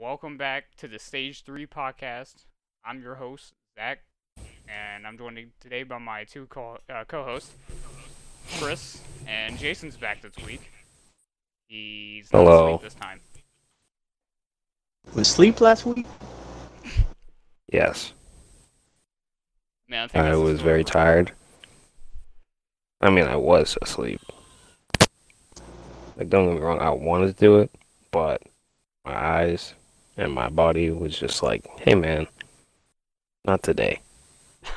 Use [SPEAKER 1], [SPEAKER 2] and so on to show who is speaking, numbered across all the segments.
[SPEAKER 1] welcome back to the Stage 3 podcast. I'm your host, Zach, and I'm joined today by my two co uh, hosts, Chris, and Jason's back this week. He's not
[SPEAKER 2] Hello.
[SPEAKER 1] asleep this time.
[SPEAKER 3] Was sleep last week?
[SPEAKER 2] Yes,
[SPEAKER 1] Man, I, think
[SPEAKER 2] I
[SPEAKER 1] that's the
[SPEAKER 2] was
[SPEAKER 1] story
[SPEAKER 2] very
[SPEAKER 1] for-
[SPEAKER 2] tired. I mean, I was asleep. Like, don't get me wrong, I wanted to do it, but my eyes and my body was just like, hey man, not today.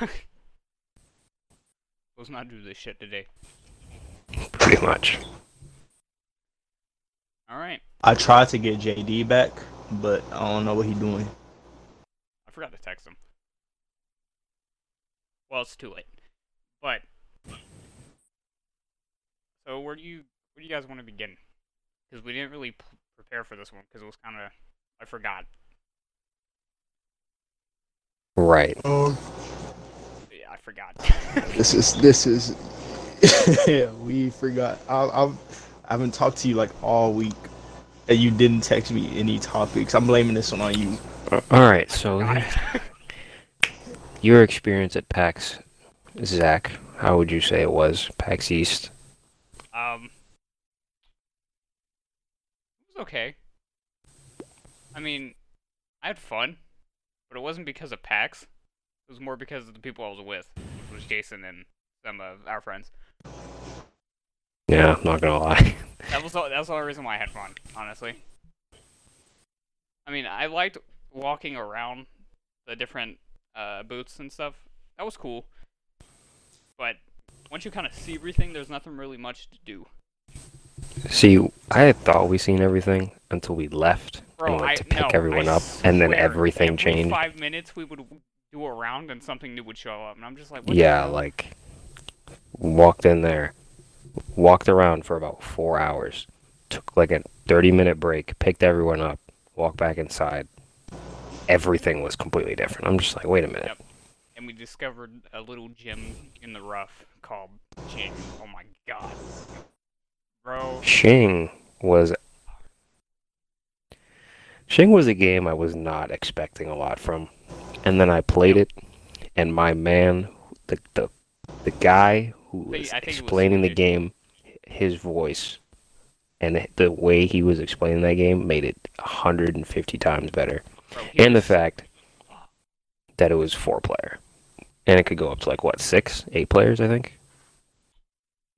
[SPEAKER 1] Let's not do this shit today.
[SPEAKER 2] Pretty much.
[SPEAKER 1] Alright,
[SPEAKER 3] I tried to get JD back, but I don't know what he's doing.
[SPEAKER 1] I forgot to text him. Well, it's too late. But, so where do you where do you guys want to begin? Because we didn't really p- prepare for this one because it was kind of I forgot.
[SPEAKER 2] Right.
[SPEAKER 3] Oh,
[SPEAKER 1] Yeah, I forgot.
[SPEAKER 3] this is this is. yeah, we forgot. I, I've I haven't talked to you like all week, and you didn't text me any topics. I'm blaming this one on you.
[SPEAKER 2] Alright, so your experience at PAX, Zach, how would you say it was? PAX East?
[SPEAKER 1] um, it was okay. I mean, I had fun, but it wasn't because of PAX. It was more because of the people I was with, which was Jason and some of our friends.
[SPEAKER 2] Yeah, I'm not gonna lie.
[SPEAKER 1] That was the, that was the only reason why I had fun, honestly. I mean, I liked walking around the different uh, booths and stuff. That was cool. But once you kind of see everything, there's nothing really much to do.
[SPEAKER 2] See, I thought we seen everything until we left
[SPEAKER 1] Bro,
[SPEAKER 2] and went
[SPEAKER 1] I
[SPEAKER 2] to pick
[SPEAKER 1] no,
[SPEAKER 2] everyone
[SPEAKER 1] I
[SPEAKER 2] up, and then everything
[SPEAKER 1] every
[SPEAKER 2] changed.
[SPEAKER 1] Five minutes, we would do a round and something new would show up, and I'm just like,
[SPEAKER 2] Yeah, like walked in there, walked around for about four hours, took like a thirty minute break, picked everyone up, walked back inside. Everything was completely different. I'm just like, wait a minute.
[SPEAKER 1] Yep. and we discovered a little gem in the rough called Shing. Oh my god, bro.
[SPEAKER 2] Shing was Shing was a game I was not expecting a lot from, and then I played it, and my man, the the the guy who was
[SPEAKER 1] think was
[SPEAKER 2] explaining the game, his voice, and the way he was explaining that game made it 150 times better,
[SPEAKER 1] Bro,
[SPEAKER 2] and the fact that it was four player, and it could go up to like what six, eight players, I think.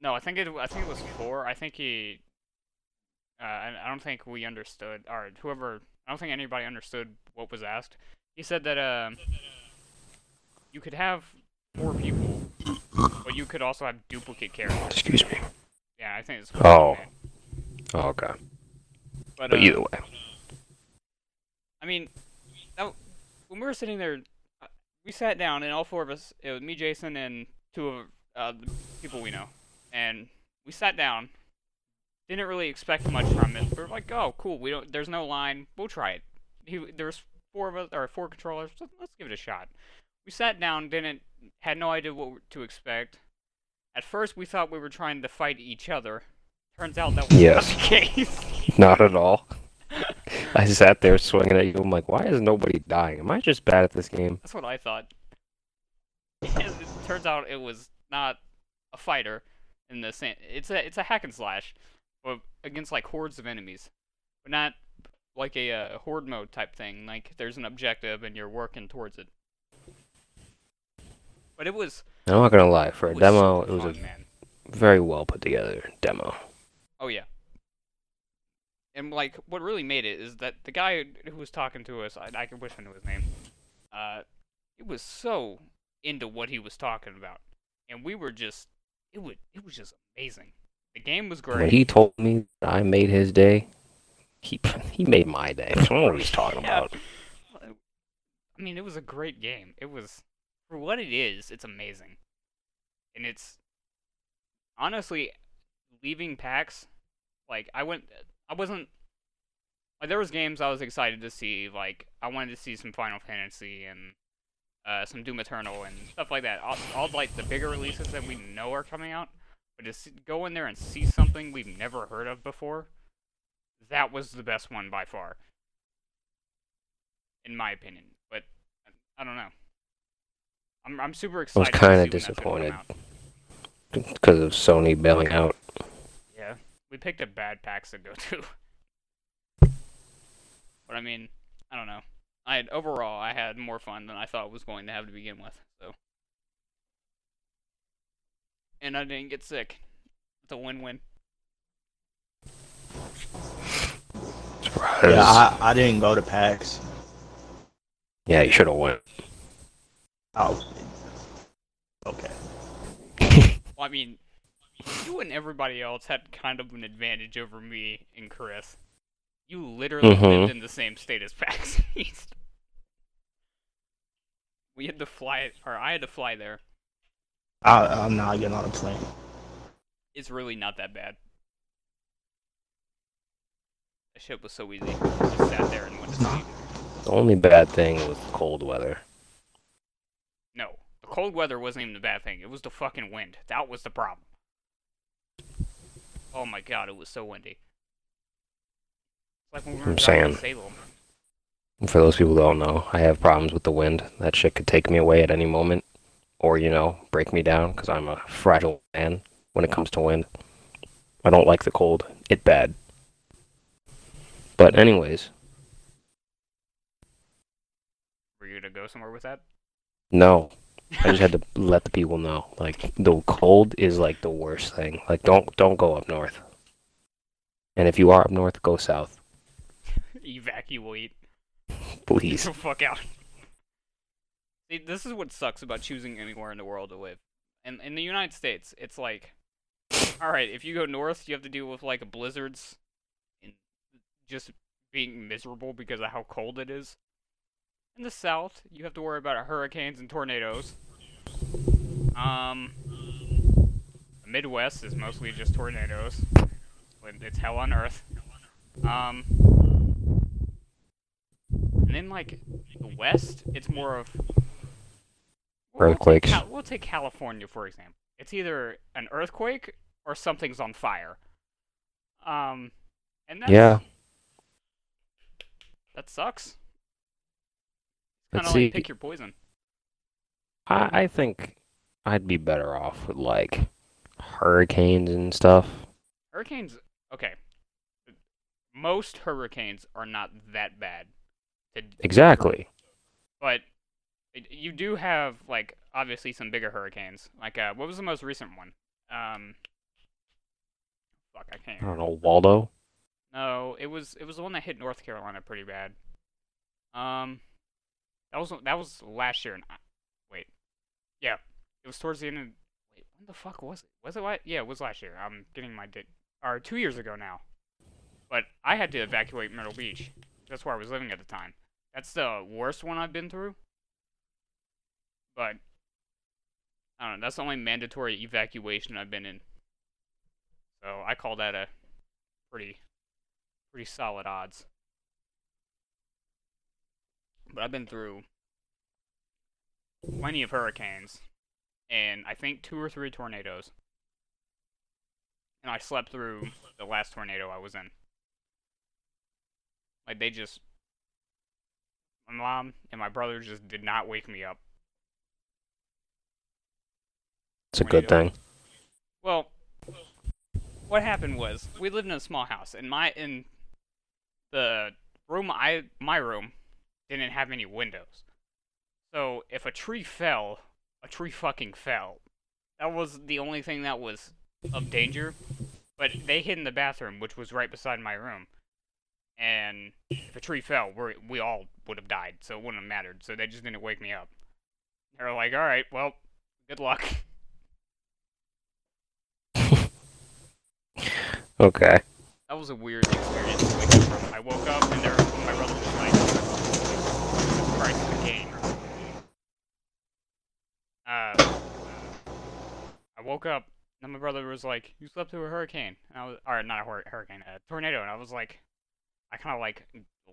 [SPEAKER 1] No, I think it. I think it was four. I think he. Uh, I, I don't think we understood, or whoever. I don't think anybody understood what was asked. He said that um, you could have four people, but you could also have duplicate characters.
[SPEAKER 2] Excuse me.
[SPEAKER 1] Yeah, I think it's.
[SPEAKER 2] Oh. Oh, okay.
[SPEAKER 1] but,
[SPEAKER 2] But
[SPEAKER 1] uh,
[SPEAKER 2] either way,
[SPEAKER 1] I mean, that, when we were sitting there, uh, we sat down, and all four of us, it was me, Jason, and two of uh, the people we know, and we sat down. Didn't really expect much from it. We are like, oh, cool. We don't. There's no line. We'll try it. He, there's four of us, or four controllers. So let's give it a shot. We sat down. Didn't had no idea what to expect. At first, we thought we were trying to fight each other. Turns out that was
[SPEAKER 2] Yes.
[SPEAKER 1] not the case.
[SPEAKER 2] not at all. I sat there swinging at you. I'm like, why is nobody dying? Am I just bad at this game?
[SPEAKER 1] That's what I thought. It turns out it was not a fighter in the same. It's a it's a hack and slash, but against like hordes of enemies, but not like a uh, horde mode type thing. Like there's an objective and you're working towards it. But it was
[SPEAKER 2] I'm not gonna lie. For a demo, it was
[SPEAKER 1] fun,
[SPEAKER 2] a
[SPEAKER 1] man.
[SPEAKER 2] very well put together demo.
[SPEAKER 1] Oh yeah. And like, what really made it is that the guy who was talking to us, I, I could wish I knew his name. Uh, he was so into what he was talking about, and we were just, it would, it was just amazing. The game was
[SPEAKER 2] When
[SPEAKER 1] great.
[SPEAKER 2] he told me that I made his day, he he made my day. I don't know what he's talking
[SPEAKER 1] Yeah.
[SPEAKER 2] about.
[SPEAKER 1] I mean, it was a great game. It was, for what it is, it's amazing. And it's, honestly, leaving PAX, like, I went, I wasn't, like, there was games I was excited to see, like, I wanted to see some Final Fantasy and, uh, some Doom Eternal and stuff like that. All, all, like, the bigger releases that we know are coming out. But to go in there and see something we've never heard of before, that was the best one by far. in my opinion. But I don't know. I'm I'm super excited.
[SPEAKER 2] I was kind of
[SPEAKER 1] when that's gonna come
[SPEAKER 2] disappointed because of Sony bailing out.
[SPEAKER 1] Yeah, we picked a bad PAX to go to. But I mean, I don't know. I had, overall I had more fun than I thought was going to have to begin with. So, and I didn't get sick. It's a win-win.
[SPEAKER 2] Surprise.
[SPEAKER 3] Yeah, I, I didn't go to PAX.
[SPEAKER 2] Yeah, you should have went.
[SPEAKER 3] Oh. Okay.
[SPEAKER 1] Well, I mean, you and everybody else had kind of an advantage over me and Chris. You literally
[SPEAKER 2] mm-hmm.
[SPEAKER 1] lived in the same state as PAX East. We had to fly, or I had to fly there.
[SPEAKER 3] I, I'm not getting on a plane.
[SPEAKER 1] It's really not that bad. That shit was so easy. Just sat there and went to sleep.
[SPEAKER 2] The only bad thing was the cold weather.
[SPEAKER 1] No, the cold weather wasn't even the bad thing. It was the fucking wind. That was the problem. Oh my god, it was so windy. Like when we were
[SPEAKER 2] I'm
[SPEAKER 1] to
[SPEAKER 2] saying.
[SPEAKER 1] Salem.
[SPEAKER 2] For those people who don't know, I have problems with the wind. That shit could take me away at any moment, or you know, break me down because I'm a fragile man when it comes to wind. I don't like the cold. It bad. But anyways,
[SPEAKER 1] Were you gonna go somewhere with that?
[SPEAKER 2] no. I just had to let the people know. Like the cold is like the worst thing. Like don't don't go up north. And if you are up north, go south,
[SPEAKER 1] Evacuate. Get
[SPEAKER 2] please.
[SPEAKER 1] the fuck out. See, this is what sucks about choosing anywhere in the world to live. In in the United States, it's like, all right, if you go north, you have to deal with like blizzards, and just being miserable because of how cold it is. In the South, you have to worry about hurricanes and tornadoes. Um, the Midwest is mostly just tornadoes. It's hell on earth. Um, and then like the West, it's more of we'll- we'll take
[SPEAKER 2] Earthquakes.
[SPEAKER 1] Cal- We'll take California for example. It's either an earthquake or something's on fire. Um, and that's,
[SPEAKER 2] Yeah.
[SPEAKER 1] that sucks.
[SPEAKER 2] Let's
[SPEAKER 1] Kind of
[SPEAKER 2] see.
[SPEAKER 1] like pick your poison.
[SPEAKER 2] I, I think I'd be better off with like hurricanes and stuff.
[SPEAKER 1] Hurricanes, okay. Most hurricanes are not that bad. To,
[SPEAKER 2] Exactly.
[SPEAKER 1] but you do have like obviously some bigger hurricanes. Like uh, what was the most recent one? Um, fuck, I can't.
[SPEAKER 2] I don't know, Waldo.
[SPEAKER 1] No, it was it was the one that hit North Carolina pretty bad. Um, that was that was last year. And I, wait, yeah, it was towards the end of. Wait, when the fuck was it? Was it like? Yeah, it was last year. I'm getting my date. Or two years ago now. But I had to evacuate Myrtle Beach. That's where I was living at the time. That's the worst one I've been through. But I don't know. That's the only mandatory evacuation I've been in. So I call that a pretty pretty solid odds. But I've been through plenty of hurricanes and I think two or three tornadoes. And I slept through the last tornado I was in. Like they just my mom and my brother just did not wake me up.
[SPEAKER 2] It's a good thing.
[SPEAKER 1] Well, what happened was we lived in a small house, and my in the room I my room didn't have any windows. So if a tree fell, a tree fucking fell. That was the only thing that was of danger. But they hid in the bathroom, which was right beside my room. And if a tree fell, we we all would have died, so it wouldn't have mattered. So they just didn't wake me up. They were like, "All right, well, good luck."
[SPEAKER 2] Okay.
[SPEAKER 1] That was a weird experience. I woke up and there, my brother was like, the game. Uh, I woke up and my brother was like, you slept through a hurricane. And I was, or not a hur- hurricane, a tornado. And I was like, I kind of like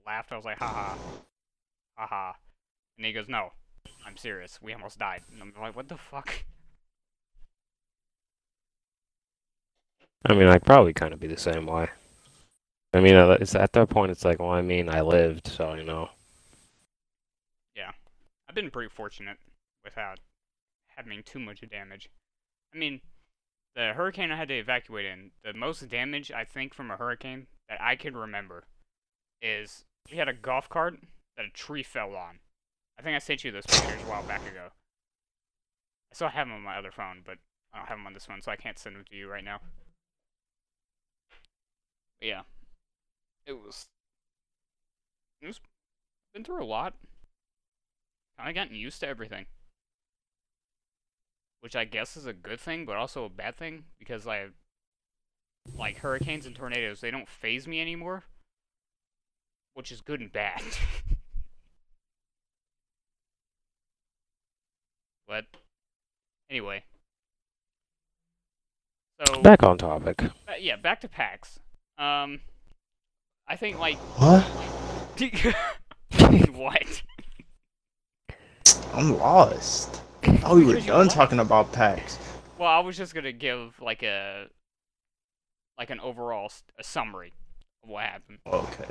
[SPEAKER 1] laughed. I was like, haha, haha. And he goes, no, I'm serious. We almost died. And I'm like, what the fuck?
[SPEAKER 2] I mean, I'd probably kind of be the same way. I mean, it's at that point, it's like, well, I mean, I lived, so you know.
[SPEAKER 1] Yeah, I've been pretty fortunate without having too much damage. I mean, the hurricane I had to evacuate in, the most damage I think from a hurricane that I can remember is we had a golf cart that a tree fell on. I think I sent you those pictures a while back ago. I still have them on my other phone, but I don't have them on this one, so I can't send them to you right now. But yeah, it was. It was been through a lot. Kind of gotten used to everything, which I guess is a good thing, but also a bad thing because like, like hurricanes and tornadoes, they don't phase me anymore, which is good and bad. but anyway, so
[SPEAKER 2] Back on topic.
[SPEAKER 1] uh, yeah, back to PAX. Um, I think like
[SPEAKER 3] What?
[SPEAKER 1] what?
[SPEAKER 3] I'm lost. Oh, we were done
[SPEAKER 1] what?
[SPEAKER 3] talking about PAX.
[SPEAKER 1] Well, I was just gonna give like a like an overall s- a summary of what happened.
[SPEAKER 3] Okay.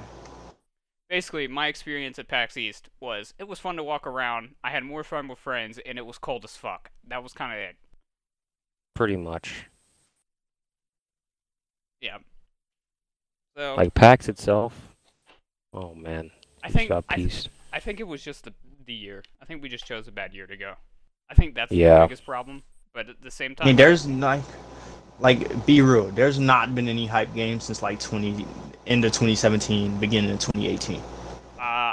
[SPEAKER 1] Basically, my experience at PAX East was it was fun to walk around. I had more fun with friends, and it was cold as fuck. That was kind of it.
[SPEAKER 2] Pretty much.
[SPEAKER 1] Yeah. So
[SPEAKER 2] Like PAX itself. Oh man,
[SPEAKER 1] I think
[SPEAKER 2] got
[SPEAKER 1] I, th- I think it was just the the year. I think we just chose a bad year to go. I think that's
[SPEAKER 2] Yeah.
[SPEAKER 1] the biggest problem. But at the same
[SPEAKER 3] I
[SPEAKER 1] time,
[SPEAKER 3] mean, there's not, like, be real. There's not been any hype games since like 20 end of 2017, beginning of 2018.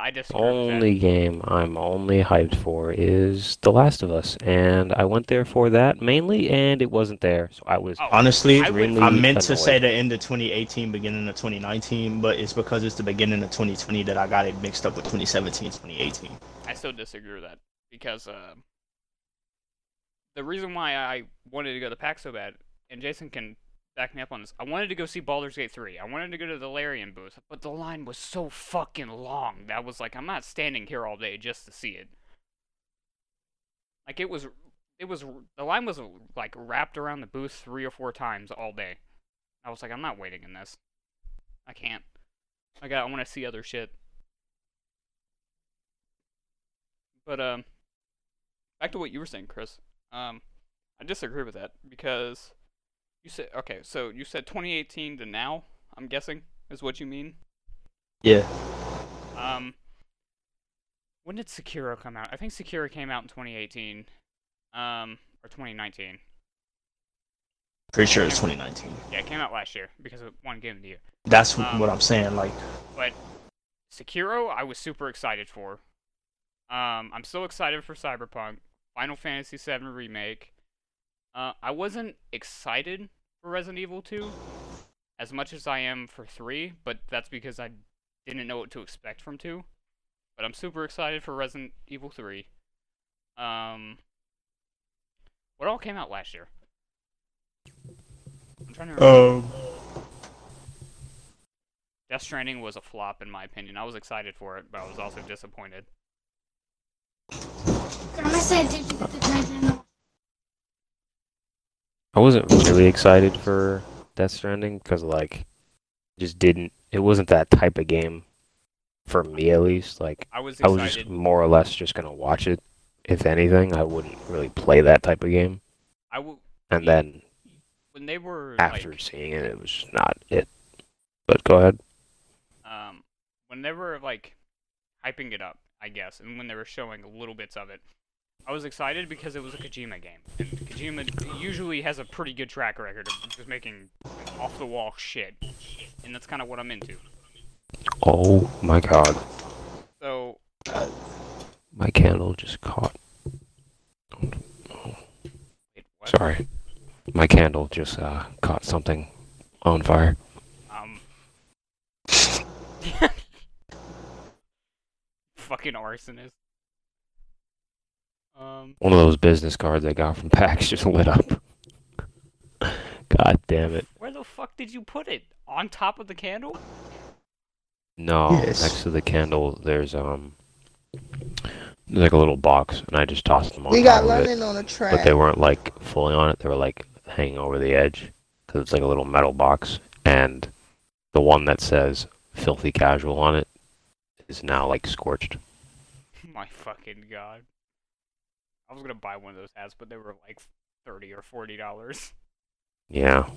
[SPEAKER 1] I disagree. with that.
[SPEAKER 2] Only game I'm only hyped for is The Last of Us, and I went there for that mainly, and it wasn't there, so I was
[SPEAKER 1] Oh,
[SPEAKER 3] Honestly,
[SPEAKER 1] I would-
[SPEAKER 3] I meant to say the end of 2018, beginning of 2019, but it's because it's the beginning of 2020 that I got it mixed up with 2017, 2018.
[SPEAKER 1] I still disagree with that because uh, the reason why I wanted to go to PAX so bad, and Jason can back me up on this, I wanted to go see Baldur's Gate 3. I wanted to go to the Larian booth, but the line was so fucking long that was like, I'm not standing here all day just to see it. Like it was, it was the line was like wrapped around the booth three or four times all day. I was like, I'm not waiting in this. I can't. I got. I want to see other shit. But um, back to what you were saying, Chris. Um, I disagree with that because you said okay. So you said 2018 to now. I'm guessing is what you mean.
[SPEAKER 3] Yeah.
[SPEAKER 1] Um, when did Sekiro come out? I think Sekiro came out in 2018, um, or 2019.
[SPEAKER 3] Pretty sure it's 2019.
[SPEAKER 1] Yeah, it came out last year because it won Game of the Year.
[SPEAKER 3] That's
[SPEAKER 1] Um,
[SPEAKER 3] what I'm saying. Like,
[SPEAKER 1] But Sekiro, I was super excited for. Um, I'm still excited for Cyberpunk, Final Fantasy VII Remake. Uh, I wasn't excited for Resident Evil 2 as much as I am for 3, but that's because I didn't know what to expect from 2. But I'm super excited for Resident Evil 3. Um, what all came out last year? I'm trying to remember.
[SPEAKER 3] um,
[SPEAKER 1] Death Stranding was a flop in my opinion. I was excited for it, but I was also disappointed.
[SPEAKER 4] Grandma said, did you get the treasure?
[SPEAKER 2] I wasn't really excited for Death Stranding because like just didn't it wasn't that type of game for me at least. Like
[SPEAKER 1] I was
[SPEAKER 2] I was just more or less just gonna watch it. If anything, I wouldn't really play that type of game.
[SPEAKER 1] I I w-
[SPEAKER 2] And then
[SPEAKER 1] when they were
[SPEAKER 2] after
[SPEAKER 1] like,
[SPEAKER 2] seeing it, it was just not it. But go ahead.
[SPEAKER 1] um, when they were like hyping it up, I guess, and when they were showing little bits of it, I was excited because it was a Kojima game, and Kojima usually has a pretty good track record of just making off the wall shit, and that's kind of what I'm into.
[SPEAKER 2] Oh my god,
[SPEAKER 1] So
[SPEAKER 2] my candle just caught.
[SPEAKER 1] wait.
[SPEAKER 2] Sorry, my candle just uh, caught something on fire.
[SPEAKER 1] Um. fucking arsonist. Um.
[SPEAKER 2] One of those business cards I got from PAX just lit up. God damn it.
[SPEAKER 1] Where the fuck did you put it? On top of the candle?
[SPEAKER 2] No,
[SPEAKER 3] Yes.
[SPEAKER 2] next to the candle, there's um, there's like a little box, and I just tossed them on
[SPEAKER 5] We
[SPEAKER 2] top
[SPEAKER 5] got
[SPEAKER 2] of it.
[SPEAKER 5] On a track, But
[SPEAKER 2] they weren't like fully on it; they were like hanging over the edge, because it's like a little metal box, and the one that says "filthy casual" on it is now like scorched.
[SPEAKER 1] My fucking god. I was gonna buy one of those hats, but they were like thirty or forty dollars.
[SPEAKER 2] Yeah.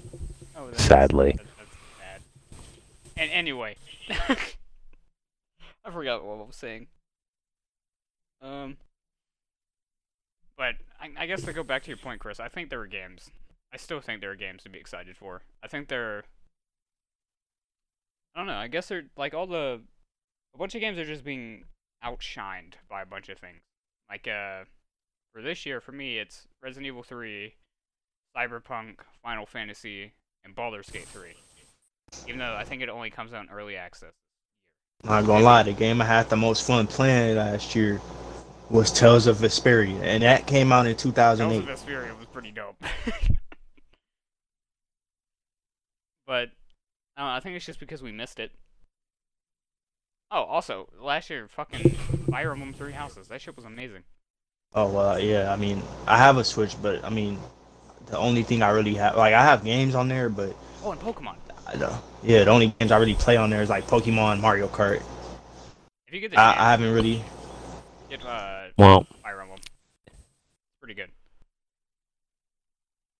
[SPEAKER 1] Oh, that's,
[SPEAKER 2] Sadly.
[SPEAKER 1] that- that's bad. And anyway, I forgot what I was saying. Um, but I, I guess to go back to your point, Chris, I think there are games. I still think there are games to be excited for. I think there. I don't know. I guess they're like all the a bunch of games are just being outshined by a bunch of things. Like uh, for this year, for me, it's Resident Evil 3, Cyberpunk, Final Fantasy, and Baldur's Gate 3. Even though I think it only comes out in early access.
[SPEAKER 3] I'm Not gonna lie, the game I had the most fun playing last year was Tales of Vesperia, and that came out in
[SPEAKER 1] Tales of
[SPEAKER 3] 2008.
[SPEAKER 1] Vesperia was pretty dope. but I don't know, I think it's just because we missed it. Oh, also, last year, fucking Fire Emblem Three Houses. That shit was amazing.
[SPEAKER 3] Oh well, yeah. I mean, I have a Switch, but I mean, the only thing I really have, like, I have games on there, but
[SPEAKER 1] Oh, and Pokemon.
[SPEAKER 3] I don't. Yeah, the only games I really play on there is like Pokemon, Mario Kart.
[SPEAKER 1] If you get the chance,
[SPEAKER 3] I, I haven't really.
[SPEAKER 1] get uh,
[SPEAKER 2] Well,
[SPEAKER 1] Fire Emblem. Pretty good.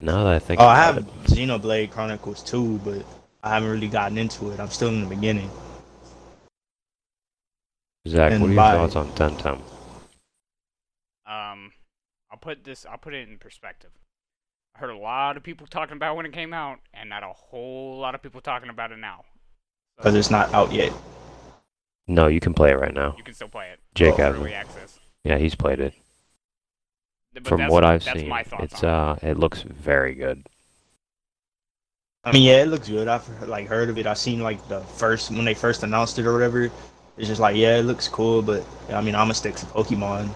[SPEAKER 2] now that I think
[SPEAKER 3] Oh, I have
[SPEAKER 2] it,
[SPEAKER 3] Xenoblade Chronicles 2, but I haven't really gotten into it. I'm still in the beginning.
[SPEAKER 2] Zach,
[SPEAKER 3] and
[SPEAKER 2] what are your
[SPEAKER 3] by-
[SPEAKER 2] thoughts on Temtem?
[SPEAKER 1] I'll put this. I'll put it in perspective. I heard a lot of people talking about it when it came out, and not a whole lot of people talking about it now.
[SPEAKER 3] Because it's not out yet.
[SPEAKER 2] No, you can play it right now.
[SPEAKER 1] You can still play it.
[SPEAKER 2] Jake hasn't.
[SPEAKER 1] early access.
[SPEAKER 2] Yeah, he's played it.
[SPEAKER 1] But
[SPEAKER 2] From what I've
[SPEAKER 1] that's
[SPEAKER 2] seen,
[SPEAKER 1] my
[SPEAKER 2] it's
[SPEAKER 1] on it.
[SPEAKER 2] uh, it looks very good.
[SPEAKER 3] I mean, yeah, it looks good. I've like heard of it. I've seen like the first when they first announced it or whatever. It's just like, yeah, it looks cool, but I mean, I'm gonna stick to Pokemon.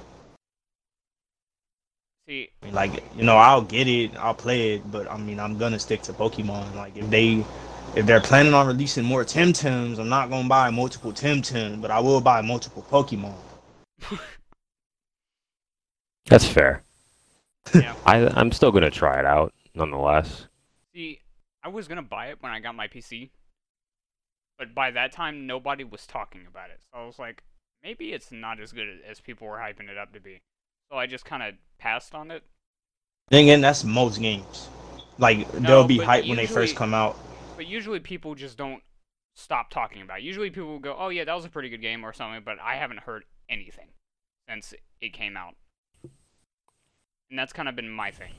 [SPEAKER 1] See,
[SPEAKER 3] like, you know, I'll get it, I'll play it, but I mean, I'm gonna stick to Pokemon. Like, if they, if they're planning on releasing more Temtems, I'm not gonna buy multiple Temtem, but I will buy multiple Pokemon.
[SPEAKER 2] That's fair.
[SPEAKER 1] Yeah.
[SPEAKER 2] I I'm still gonna try it out nonetheless.
[SPEAKER 1] see, I was gonna buy it when I got my PC, but by that time nobody was talking about it. So I was like, maybe it's not as good as people were hyping it up to be. So I just kind of passed on it.
[SPEAKER 3] Then again, that's most games. Like,
[SPEAKER 1] No,
[SPEAKER 3] they'll be hyped when they first come out.
[SPEAKER 1] But usually people just don't stop talking about it. Usually people will go, oh yeah, that was a pretty good game or something, but I haven't heard anything since it came out. And that's kind of been my thing.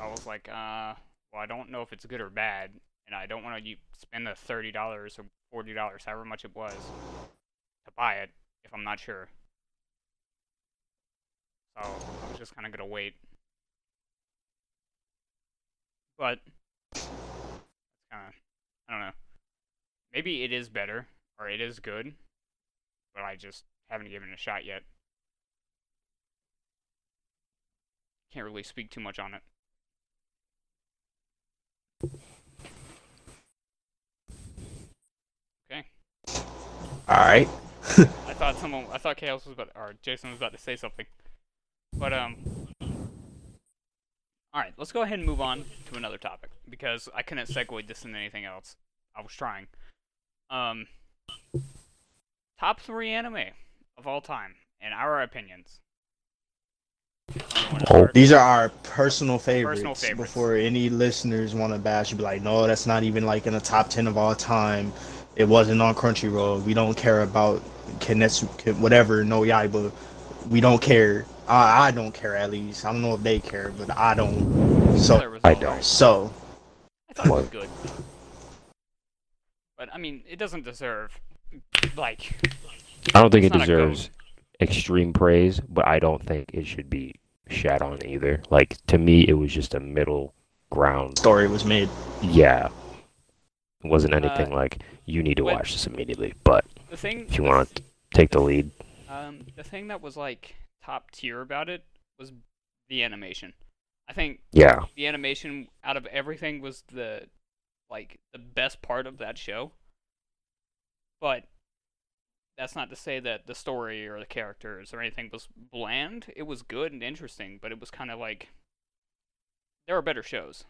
[SPEAKER 1] I was like, uh, well, I don't know if it's good or bad, and I don't want to spend the $30 or $40, however much it was, to buy it if I'm not sure. So I was just kind of going to wait. But, it's kind of, I don't know. Maybe it is better, or it is good, but I just haven't given it a shot yet. Can't really speak too much on it. Okay.
[SPEAKER 3] All right.
[SPEAKER 1] I thought someone, I thought Chaos was about, or Jason was about to say something. But, um. Alright, let's go ahead and move on to another topic, because I couldn't segue this into anything else. I was trying. Um. Top three anime of all time, in our opinions.
[SPEAKER 2] Oh.
[SPEAKER 3] These are our personal favorites.
[SPEAKER 1] Personal favorites.
[SPEAKER 3] Before any listeners want to bash, you be like, no, that's not even like in the top ten of all time. It wasn't on Crunchyroll. We don't care about Kimetsu, whatever, no Yaiba. We don't care. I, I don't care at least. I don't know if they care, but I don't. So,
[SPEAKER 2] I don't.
[SPEAKER 1] right.
[SPEAKER 3] so
[SPEAKER 1] I thought it was good. But I mean, it doesn't deserve like
[SPEAKER 2] I don't think it
[SPEAKER 1] not a goat.
[SPEAKER 2] deserves extreme praise, but I don't think it should be shat on either. Like to me, it was just a middle ground.
[SPEAKER 3] story was made.
[SPEAKER 2] Yeah, it wasn't anything
[SPEAKER 1] Uh,
[SPEAKER 2] like you need to
[SPEAKER 1] when-
[SPEAKER 2] watch this immediately. But
[SPEAKER 1] the thing.
[SPEAKER 2] if you want to take the lead,
[SPEAKER 1] Um, the thing that was like top tier about it was the animation. I think
[SPEAKER 2] yeah,
[SPEAKER 1] the animation out of everything was the like the best part of that show. But that's not to say that the story or the characters or anything was bland. It was good and interesting, but it was kind of like there are better shows.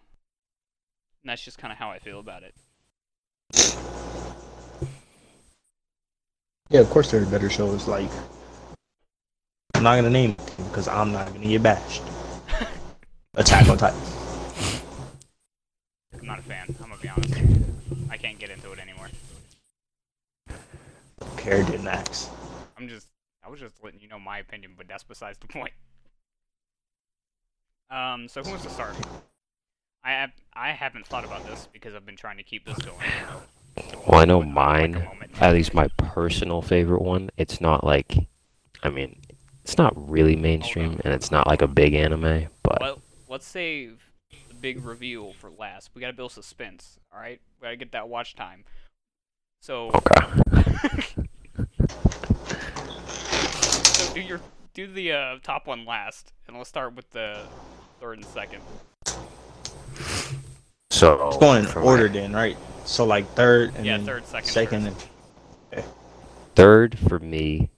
[SPEAKER 1] And that's just kind of how I feel about it.
[SPEAKER 3] Yeah, of course there are better shows. Like, not gonna name it because I'm not gonna get bashed. Attack on Titan.
[SPEAKER 1] I'm not a fan. I'm gonna be honest. I can't get into it anymore.
[SPEAKER 3] Care didn't ask.
[SPEAKER 1] I'm just. I was just letting you know my opinion, but that's besides the point. Um. So who wants to start? I have. I haven't thought about this because I've been trying to keep this going.
[SPEAKER 2] Well, I know mine, at least my personal favorite one. It's not like, I mean, it's not really mainstream, and it's not like a big anime, but
[SPEAKER 1] Well, let's save the big reveal for last. We gotta build suspense. All right. We gotta get that watch time. So.
[SPEAKER 2] okay.
[SPEAKER 1] so do your do the uh, top one last, and let's start with the third and second.
[SPEAKER 2] So
[SPEAKER 3] It's going in order then, right? So like third and
[SPEAKER 1] Yeah,
[SPEAKER 3] then
[SPEAKER 1] third, second,
[SPEAKER 3] second
[SPEAKER 1] first.
[SPEAKER 3] and
[SPEAKER 2] Third for me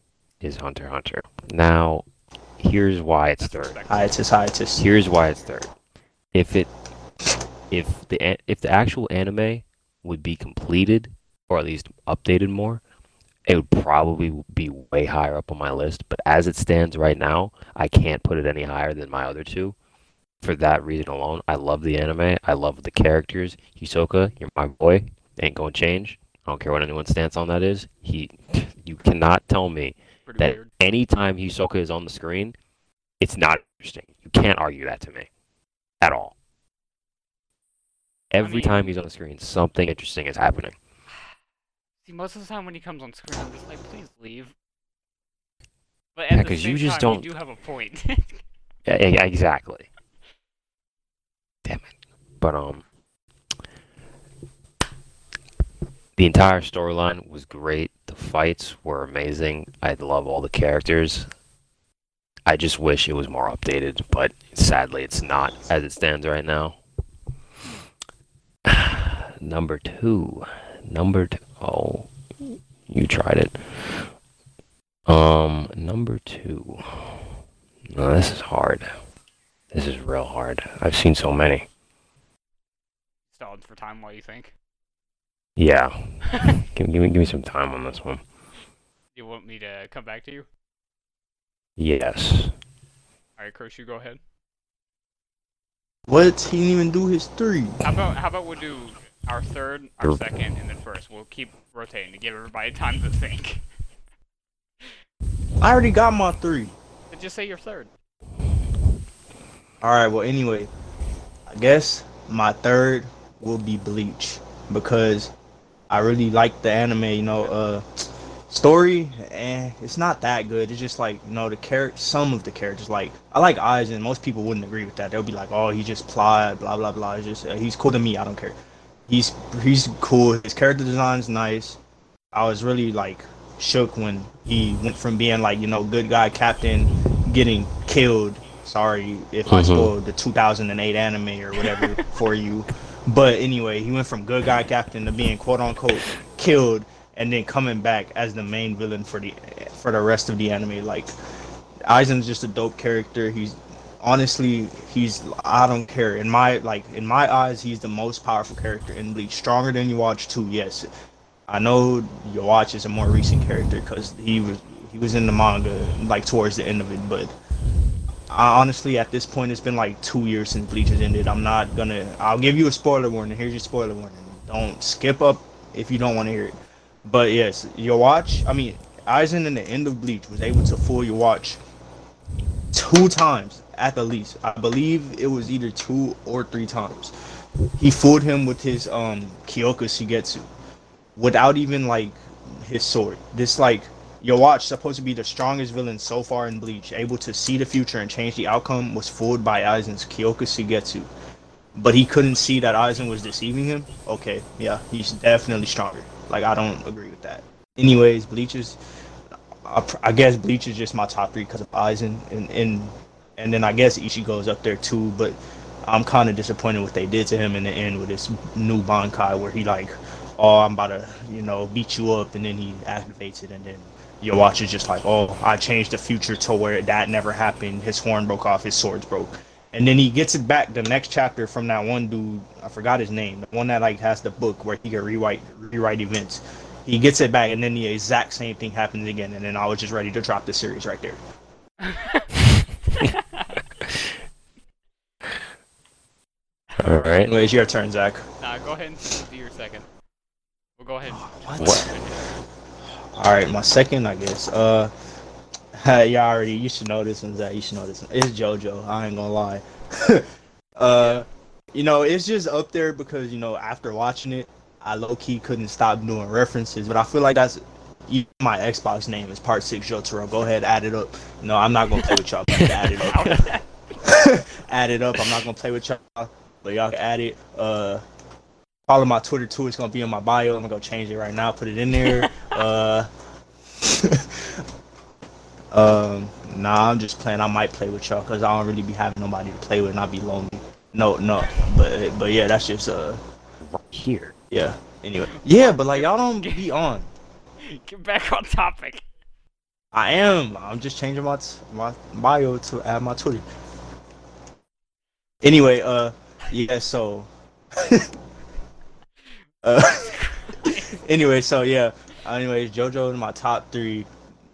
[SPEAKER 2] is Hunter Hunter. Now, here's why it's third.
[SPEAKER 3] hiatus, hiatus.
[SPEAKER 2] Here's why it's third. If it, if the if the actual anime would be completed or at least updated more, it would probably be way higher up on my list. But as it stands right now, I can't put it any higher than my other two. For that reason alone, I love the anime. I love the characters. Hisoka, you're my boy. Ain't gonna change. I don't care what anyone's stance on that is. He, you cannot tell me
[SPEAKER 1] Pretty
[SPEAKER 2] that
[SPEAKER 1] weird.
[SPEAKER 2] anytime Hisoka is on the screen, it's not interesting. You can't argue that to me at all. Every
[SPEAKER 1] mean-
[SPEAKER 2] time he's on the screen, something interesting is happening.
[SPEAKER 1] See, most of the time when he comes on screen, I'm just like, please leave. But
[SPEAKER 2] Yeah,
[SPEAKER 1] at the
[SPEAKER 2] 'cause
[SPEAKER 1] same
[SPEAKER 2] you just
[SPEAKER 1] time,
[SPEAKER 2] don't-
[SPEAKER 1] you do have a point.
[SPEAKER 2] Yeah, exactly. Damn it. But um, the entire storyline was great. The fights were amazing. I love all the characters. I just wish it was more updated, but sadly, it's not as it stands right now. Number two. Number two. Oh, you tried it. Um, number two. No, this is hard. This is real hard. I've seen so many.
[SPEAKER 1] Stalled for time while you think.
[SPEAKER 2] Yeah. give, give me give me some time on this one.
[SPEAKER 1] you want me to come back to you?
[SPEAKER 2] Yes.
[SPEAKER 1] Alright, Chris, you go ahead.
[SPEAKER 3] What? He didn't even do his three.
[SPEAKER 1] How about how about we'll do our third, our
[SPEAKER 2] Sure.
[SPEAKER 1] second, and then first. We'll keep rotating to give everybody time to think.
[SPEAKER 3] I already got my three.
[SPEAKER 1] Then just say your third.
[SPEAKER 3] All right. Well, anyway, I guess my third will be Bleach because I really like the anime. You know, uh, story, eh, it's not that good. It's just like you know the character, some of the characters. Like I like Aizen. Most people wouldn't agree with that. They'll be like, oh, he just plot, blah blah blah. It's just uh, he's cool to me. I don't care. He's he's cool. His character design's nice. I was really like shook when he went from being like you know good guy captain, getting killed. Sorry if I
[SPEAKER 2] Mhm.
[SPEAKER 3] spoiled the 2008 anime or whatever for you. But anyway, he went from good guy captain to being quote unquote killed, and then coming back as the main villain for the for the rest of the anime. Like Aizen's just a dope character. He's honestly he's I don't care in my like in my eyes he's the most powerful character in Bleach. Stronger than Yhwach too. Yes, I know Yhwach is a more recent character because he was he was in the manga like towards the end of it, but. I, honestly, at this point, it's been like two years since Bleach has ended. I'm not gonna. I'll give you a spoiler warning. Here's your spoiler warning. Don't skip up if you don't want to hear it. But yes, Yhwach. I mean, Aizen in the end of Bleach was able to fool Yhwach two times at the least. I believe it was either two or three times. He fooled him with his um Kyoka Suigetsu without even like his sword. This like Yhwach supposed to be the strongest villain so far in Bleach, able to see the future and change the outcome, was fooled by Aizen's Kyoka Suigetsu. But he couldn't see that Aizen was deceiving him. Okay, yeah, he's definitely stronger. Like I don't agree with that. Anyways, Bleach is, I, I guess Bleach is just my top three because of Aizen, and and and then I guess Ichigo's up there too. But I'm kind of disappointed what they did to him in the end with this new Bankai, where he like, oh, I'm about to, you know, beat you up, and then he activates it, and then Yhwach is just like, oh, I changed the future to where that never happened. His horn broke off, his swords broke, and then he gets it back the next chapter from that one dude. I forgot his name, the one that like has the book where he can rewrite rewrite events. He gets it back, and then the exact same thing happens again, and then I was just ready to drop the series right there.
[SPEAKER 2] All right.
[SPEAKER 3] Anyways, your turn, Zach.
[SPEAKER 1] nah, go ahead and do your second. We'll go ahead.
[SPEAKER 3] Oh, what?
[SPEAKER 2] What?
[SPEAKER 3] All right, my second, I guess. Uh, yeah, already. You should know this one, that You should know this one. It's JoJo. I ain't gonna lie. uh, you know, it's just up there because you know after watching it, I low key couldn't stop doing references. But I feel like that's my Xbox name is Part Six Jotaro. Go ahead, add it up. No, I'm not gonna play with y'all. Add it up. add it up. I'm not gonna play with y'all, but y'all can add it. Uh, follow my Twitter too. It's gonna be in my bio. I'm gonna go change it right now. Put it in there. uh, um, nah, I'm just playing. I might play with y'all because I don't really be having nobody to play with, and I be lonely. No, no, but but yeah, that's just uh,
[SPEAKER 2] Right here.
[SPEAKER 3] yeah. Anyway, yeah, but like y'all don't be on.
[SPEAKER 1] Get back on topic.
[SPEAKER 3] I am. I'm just changing my t- my bio to add my Twitter. Anyway, uh, yeah. So, uh, anyway, so yeah. Anyways, JoJo in my top three,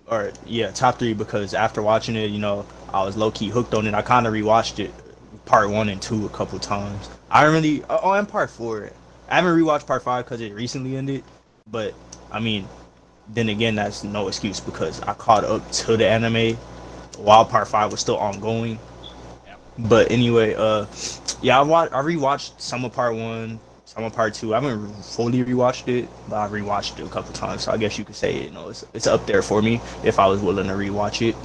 [SPEAKER 3] or yeah, top three because after watching it, you know, I was low key hooked on it. I kind of rewatched it, part one and two a couple times. I really, oh, and part four. I haven't rewatched part five because it recently ended, but I mean, then again, that's no excuse because I caught up to the anime while part five was still ongoing. But anyway, uh, yeah, I watched, I rewatched some of part one, some of part two. I haven't fully rewatched it, but I rewatched it a couple times. So I guess you could say, you know, it's it's up there for me if I was willing to rewatch it.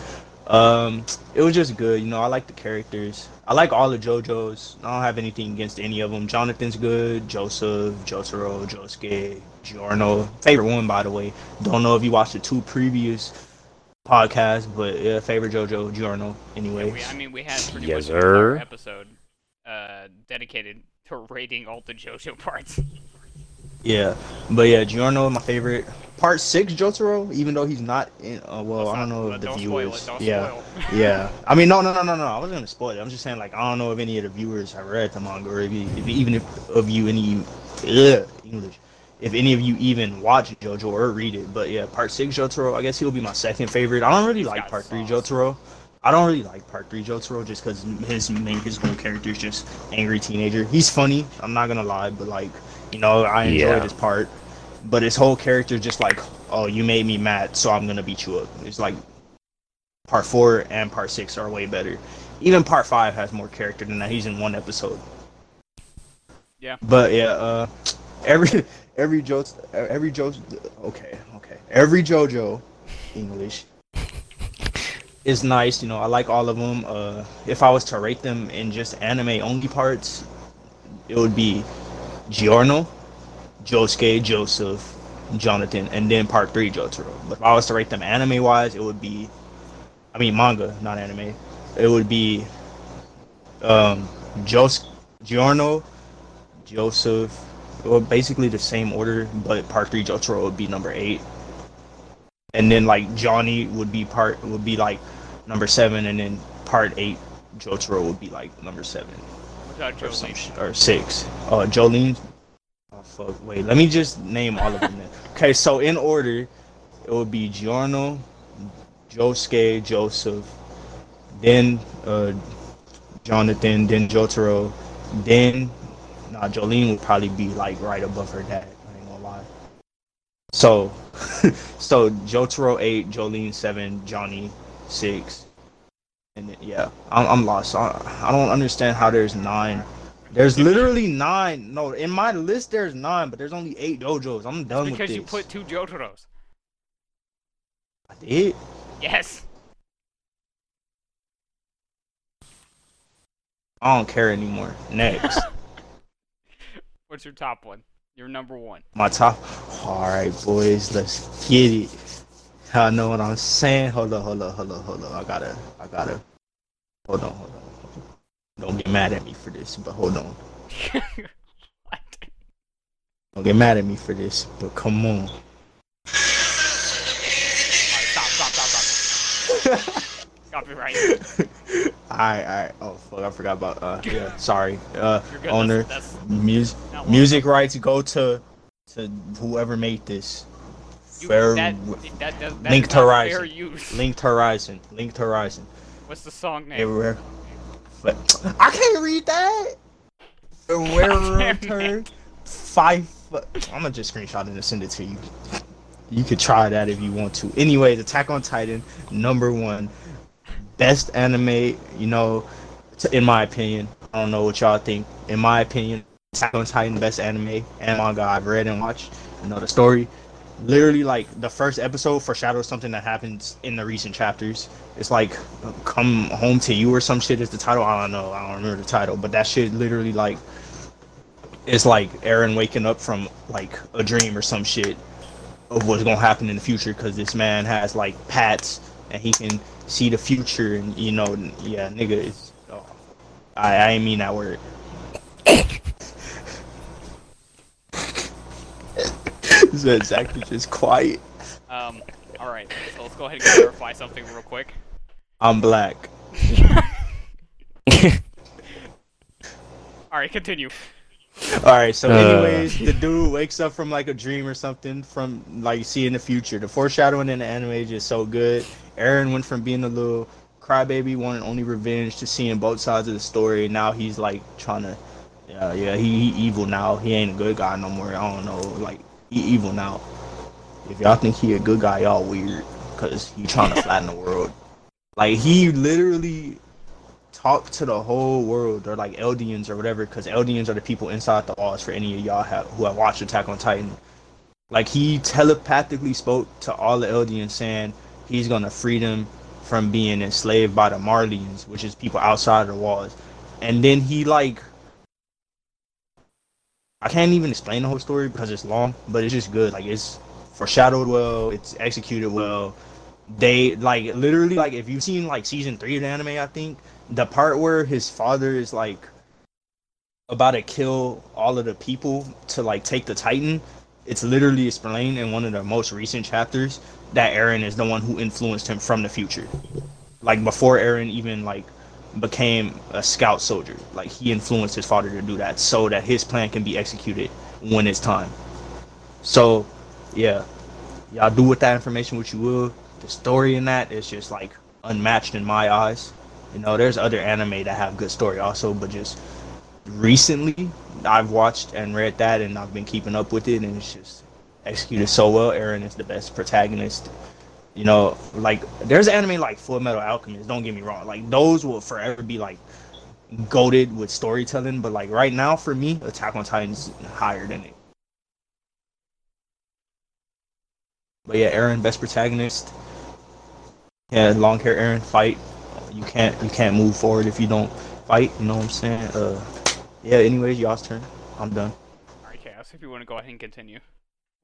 [SPEAKER 3] Um, it was just good. You know, I like the characters. I like all the JoJos. I don't have anything against any of them. Jonathan's good. Joseph, Jotaro, Josuke, Giorno. Favorite one, by the way. Don't know if you watched the two previous podcasts, but yeah, favorite JoJo, Giorno. Anyway,
[SPEAKER 1] We, I mean, we had pretty
[SPEAKER 2] Yes,
[SPEAKER 1] much an
[SPEAKER 2] sir.
[SPEAKER 1] episode uh, dedicated to rating all the JoJo parts.
[SPEAKER 3] yeah, but yeah, Giorno, my favorite. Part six, Jotaro, even though he's not in. Uh, well, I don't know if the
[SPEAKER 1] don't spoil
[SPEAKER 3] viewers.
[SPEAKER 1] it. Don't
[SPEAKER 3] yeah.
[SPEAKER 1] spoil.
[SPEAKER 3] Yeah, I mean, no, no, no, no, no. I wasn't gonna spoil it. I'm just saying, like, I don't know if any of the viewers have read the manga, or if, you, if even if of you any ugh, English, if any of you even watch JoJo or read it. But yeah, Part Six Jotaro, I guess he'll be my second favorite. I don't really like Part Three. Jotaro. I don't really like Part Three Jotaro just because his main his whole character is just angry teenager. He's funny. I'm not gonna lie, but like, you know, I enjoy
[SPEAKER 2] Yeah.
[SPEAKER 3] this part. But his whole character is just like, oh, you made me mad, so I'm gonna beat you up. It's like part four and part six are way better. Even part five has more character than that. He's in one episode.
[SPEAKER 1] Yeah.
[SPEAKER 3] But yeah, uh, every every Jo every Jo okay okay every JoJo English is nice. You know, I like all of them. Uh, if I was to rate them in just anime only parts, it would be Giorno, Josuke, Joseph, Jonathan, and then part three Jotaro. But if I was to rate them anime wise, it would be, I mean manga, not anime. It would be, um, Jos, Giorno, Joseph. Well, basically the same order, but part three Jotaro would be number eight, and then like Johnny would be part would be like number seven, and then part eight Jotaro would be like number seven or some or six. Uh, Jolyne. Oh fuck! Wait, let me just name all of them. Then. Okay, so in order, it would be Giorno, Josuke, Joseph, then uh, Jonathan, then Jotaro, then nah, Jolyne would probably be like right above her dad. I ain't gonna lie. So, so Jotaro eight, Jolyne seven, Johnny six, and then, yeah, I'm, I'm lost. I, I don't understand how there's nine. There's literally nine. No, in my list there's nine, but there's only eight JoJos. I'm done with
[SPEAKER 1] Because
[SPEAKER 3] this.
[SPEAKER 1] you put two Jotaros.
[SPEAKER 3] I did.
[SPEAKER 1] Yes.
[SPEAKER 3] I don't care anymore. Next,
[SPEAKER 1] What's your top one? Your number one.
[SPEAKER 3] my top. All right, boys, let's get it. I know what I'm saying. Hold on, hold on, hold on, hold on. I gotta, I gotta. Hold on, hold on. Hold on. Don't get mad at me for this, but hold on.
[SPEAKER 1] what?
[SPEAKER 3] Don't get mad at me for this, but come on.
[SPEAKER 1] Stop, stop, stop, stop. Copyright.
[SPEAKER 3] Alright, alright. Oh fuck, I forgot about. Uh, yeah, sorry. Uh, owner.
[SPEAKER 1] That's, that's
[SPEAKER 3] Music. music rights go to to whoever made this
[SPEAKER 1] You,
[SPEAKER 3] Fair-
[SPEAKER 1] that, that, that
[SPEAKER 3] Linked Horizon. Linked Horizon. Linked Horizon.
[SPEAKER 1] What's the song name?
[SPEAKER 3] Everywhere. But I can't read that. Where
[SPEAKER 1] Damn
[SPEAKER 3] turn five. I'm gonna just screenshot it and send it to you. You could try that if you want to. Anyways, Attack on Titan, number one, best anime. You know, in my opinion. I don't know what y'all think. In my opinion, Attack on Titan, best anime and manga I've read and watched. You know the story. Literally, like the first episode foreshadows something that happens in the recent chapters. It's like "Come Home to You" or some shit is the title. I don't know. I don't remember the title, but that shit literally like it's like Eren waking up from like a dream or some shit of what's gonna happen in the future because this man has like paths and he can see the future and you know yeah nigga it's oh, I I mean that word. Is that exactly just quiet?
[SPEAKER 1] Um, alright, so let's go ahead and clarify something real quick.
[SPEAKER 3] I'm black.
[SPEAKER 1] Alright, continue.
[SPEAKER 3] All right. So,
[SPEAKER 2] Uh.
[SPEAKER 3] anyways, the dude wakes up from like a dream or something from like seeing the future. The foreshadowing in the anime is just so good. Eren went from being a little crybaby, wanting only revenge, to seeing both sides of the story. Now he's like trying to, yeah, yeah, he, he evil now. He ain't a good guy no more. I don't know, like he evil now. If y'all think he a good guy, y'all weird, cause he trying to flatten the world. Like he literally talked to the whole world or like Eldians or whatever, because Eldians are the people inside the walls for any of y'all have, who have watched Attack on Titan. Like he telepathically spoke to all the Eldians saying he's gonna free them from being enslaved by the Marleyans, which is people outside the walls. And then he like I can't even explain the whole story because it's long, but it's just good. Like it's foreshadowed well, it's executed well. They like literally like if you've seen like season three of the anime, I think the part where his father is like about to kill all of the people to like take the Titan, it's literally explained in one of the most recent chapters that Eren is the one who influenced him from the future. Like before Eren even like became a scout soldier, like he influenced his father to do that so that his plan can be executed when it's time. So, yeah, y'all do with that information what you will. The story in that is just like unmatched in my eyes. You know, there's other anime that have good story also, but just recently I've watched and read that and I've been keeping up with it and it's just executed so well. Eren is the best protagonist. You know, like there's anime like Full Metal Alchemist, don't get me wrong. Like those will forever be like goaded with storytelling, but like right now for me, Attack on Titan's higher than it. But yeah, Eren, best protagonist. Yeah, long hair Eren, fight. You can't you can't move forward if you don't fight, you know what I'm saying? Uh yeah, anyways, y'all's turn. I'm done.
[SPEAKER 1] Alright, Chaos, if you want to go ahead and continue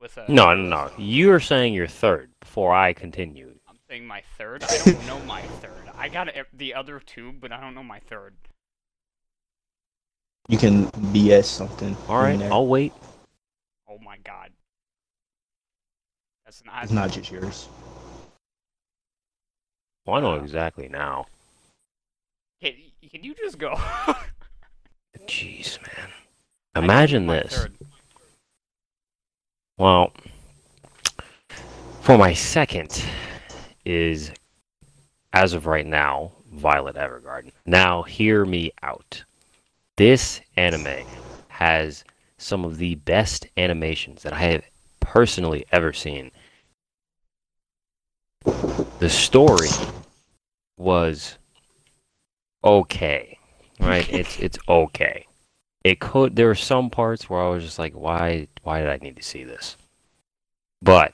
[SPEAKER 1] with uh,
[SPEAKER 2] No, no, no. You're saying you're third before I continue.
[SPEAKER 1] I'm saying my third. I don't know my third. I got the other two, but I don't know my third.
[SPEAKER 3] You can BS something.
[SPEAKER 2] All right,
[SPEAKER 3] there.
[SPEAKER 2] I'll wait.
[SPEAKER 1] Oh my god. That's not.
[SPEAKER 3] It's not just yours.
[SPEAKER 2] Well, I know exactly now.
[SPEAKER 1] Can, can you just go?
[SPEAKER 2] Jeez, man. Imagine this.
[SPEAKER 1] third.
[SPEAKER 2] Well, for my second is, as of right now, Violet Evergarden. Now, hear me out. This anime has some of the best animations that I have personally ever seen. The story was okay, right? it's it's okay it could there were some parts where I was just like, why why did I need to see this? But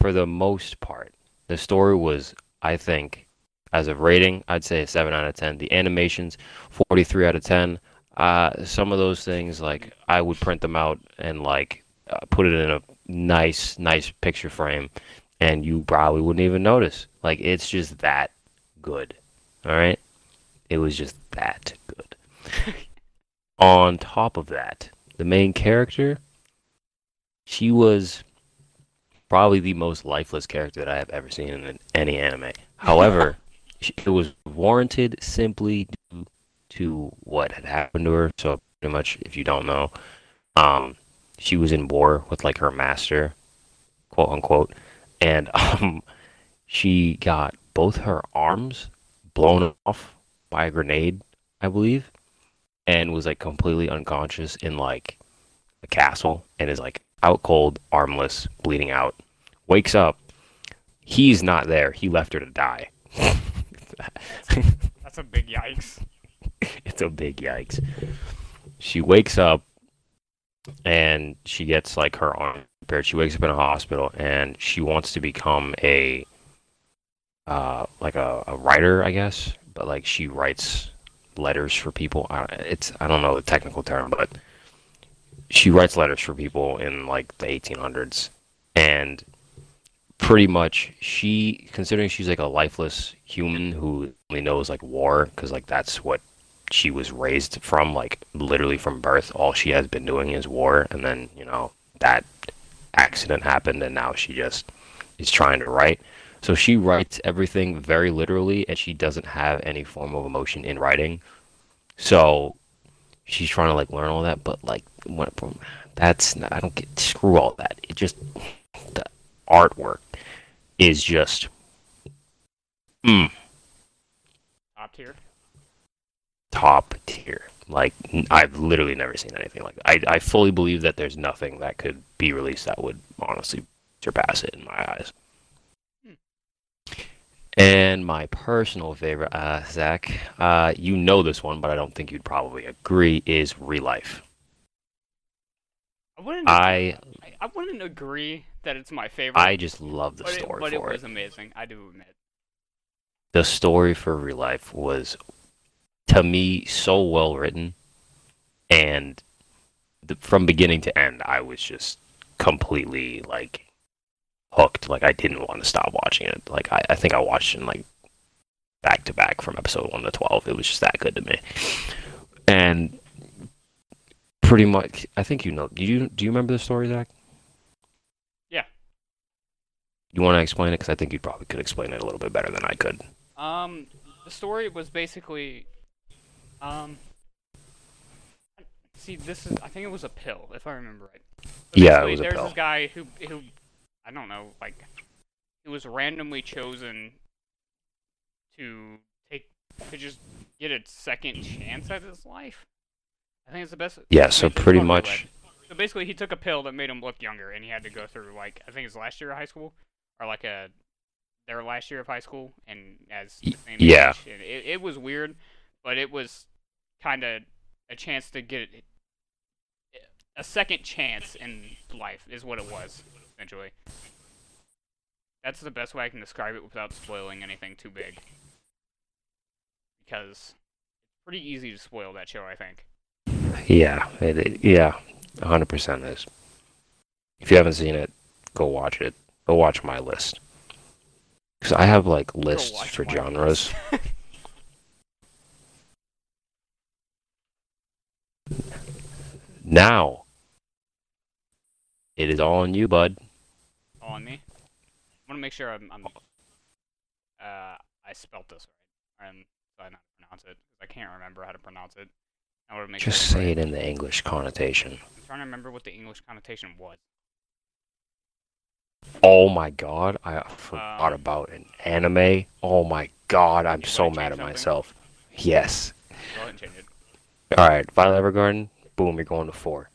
[SPEAKER 2] for the most part, the story was, I think, as of rating, I'd say a seven out of ten. The animations, forty three out of ten. Uh, some of those things, like I would print them out and like uh, put it in a nice, nice picture frame, and you probably wouldn't even notice. Like it's just that good. All right, it was just that good. on top of that, the main character, she was probably the most lifeless character that I have ever seen in any anime. However, it was warranted simply due to what had happened to her. So pretty much, if you don't know, um, she was in war with like her master, quote unquote, and um, she got both her arms blown off by a grenade, I believe, and was like completely unconscious in like a castle and is like out cold, armless, bleeding out. Wakes up. He's not there. He left her to die.
[SPEAKER 1] That's a big yikes.
[SPEAKER 2] it's a big yikes. She wakes up and she gets like her arm repaired. She wakes up in a hospital and she wants to become a uh like a, a writer, I guess. But like she writes letters for people. I, it's I don't know the technical term, but she writes letters for people in like the 1800s and pretty much she considering she's like a lifeless human who only knows like war because like that's what she was raised from like literally from birth all she has been doing is war. And then you know that accident happened and now she just is trying to write so she writes everything very literally and she doesn't have any form of emotion in writing so she's trying to like learn all that but like what that's not, i don't get screw all that it just the artwork is just mm,
[SPEAKER 1] Top tier.
[SPEAKER 2] top tier. Like I've literally never seen anything like that. I I fully believe that there's nothing that could be released that would honestly surpass it in my eyes. And my personal favorite, uh, Zach, uh, you know this one, but I don't think you'd probably agree, is Real Life.
[SPEAKER 1] I wouldn't.
[SPEAKER 2] I
[SPEAKER 1] I, wouldn't agree that it's my favorite.
[SPEAKER 2] I just love the
[SPEAKER 1] but
[SPEAKER 2] story
[SPEAKER 1] it, but it
[SPEAKER 2] for it.
[SPEAKER 1] was amazing. I do admit.
[SPEAKER 2] the story for real life was to me so well written and the, from beginning to end i was just completely like hooked. Like i didn't want to stop watching it. Like i, I think i watched it in like back to back from episode 1 to 12 it was just that good to me. And pretty much i think you know do you do you remember the story zach?
[SPEAKER 1] Yeah.
[SPEAKER 2] you want to explain it? Because i think you probably could explain it a little bit better than i could.
[SPEAKER 1] Um, the story was basically, um, see, this is I think it was a pill, if I remember right. So
[SPEAKER 2] Yeah, it was a
[SPEAKER 1] there's
[SPEAKER 2] pill.
[SPEAKER 1] this guy who who, I don't know, like, he was randomly chosen to take to just get a second chance at his life. I think it's the best.
[SPEAKER 2] yeah so pretty much
[SPEAKER 1] So basically, he took a pill that made him look younger, and he had to go through like I think it's last year of high school, or like a their last year of high school, and as the same
[SPEAKER 2] yeah.
[SPEAKER 1] age. And it, it was weird, but it was kind of a chance to get a second chance in life is what it was essentially. That's the best way I can describe it without spoiling anything too big. Because it's pretty easy to spoil that show, I think.
[SPEAKER 2] Yeah, it, it- yeah, hundred percent is. If you haven't seen it, go watch it. Go watch my list. Because I have like lists for genres.
[SPEAKER 1] list.
[SPEAKER 2] Now, it is all on you, bud.
[SPEAKER 1] All on me. I want to make sure I'm, I'm uh, I spelt this right, I'm how to pronounce it. I can't remember how to pronounce it. I want to make
[SPEAKER 2] Just
[SPEAKER 1] sure
[SPEAKER 2] say it in the English connotation.
[SPEAKER 1] I'm trying to remember what the English connotation was.
[SPEAKER 2] Oh my god, I forgot
[SPEAKER 1] Um,
[SPEAKER 2] about an anime. Oh my god, I'm so mad at
[SPEAKER 1] something?
[SPEAKER 2] myself. Yes.
[SPEAKER 1] Go ahead and change it.
[SPEAKER 2] All right, Violet Evergarden. Boom, you're going to four.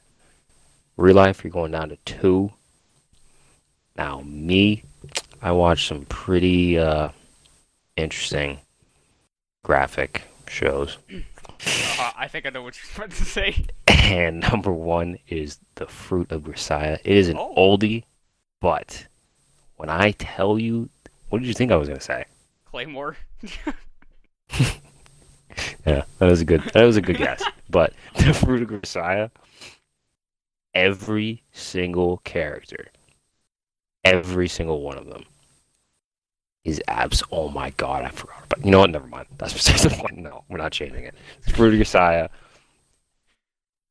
[SPEAKER 2] Real life, you're going down to two. Now, me, I watch some pretty uh, interesting graphic shows,
[SPEAKER 1] Uh, I think I know what you're about to say.
[SPEAKER 2] and number one is The Fruit of Grisaia. It is an
[SPEAKER 1] Oh.
[SPEAKER 2] oldie, but when I tell you, what did you think I was gonna say?
[SPEAKER 1] Claymore.
[SPEAKER 2] Yeah, that was a good. That was a good guess. But the Fruit of Grisaia, every single character, every single one of them, is abs. Oh my god, I forgot about. You know what? Never mind. That's besides the point. No, we're not changing it. It's of Grisaia.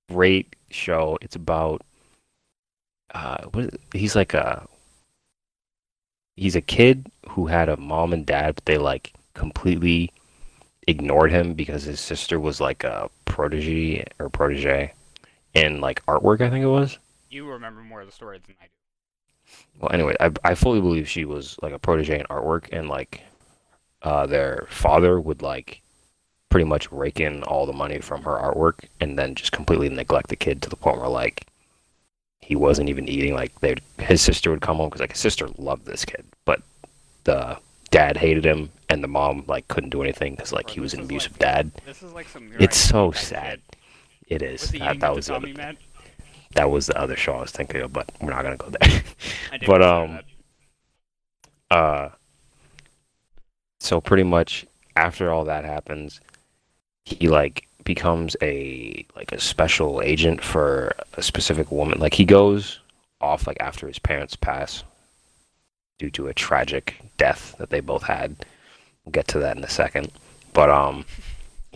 [SPEAKER 2] Great show. It's about. Uh, he's like a. He's a kid who had a mom and dad, but they like completely ignored him because his sister was like a protege or protege in like artwork, I think it was.
[SPEAKER 1] you remember more of the story than I do.
[SPEAKER 2] well, anyway, I I fully believe she was like a protege in artwork, and like uh, their father would like pretty much rake in all the money from her artwork, and then just completely neglect the kid to the point where like he wasn't even eating. Like they, his sister would come home because like his sister loved this kid, but the dad hated him, and the mom like couldn't do anything because like he was an abusive
[SPEAKER 1] like-
[SPEAKER 2] dad.
[SPEAKER 1] This is like some.
[SPEAKER 2] It's so
[SPEAKER 1] Uriah Heep type
[SPEAKER 2] sad.
[SPEAKER 1] shit.
[SPEAKER 2] It is. That, that was
[SPEAKER 1] the
[SPEAKER 2] the other,
[SPEAKER 1] man?
[SPEAKER 2] that was the other show I was thinking of, but we're not gonna go there. But, um,
[SPEAKER 1] that.
[SPEAKER 2] Uh, so pretty much after all that happens, he like becomes a like a special agent for a specific woman. Like he goes off like after his parents pass due to a tragic death that they both had. We'll get to that in a second. But um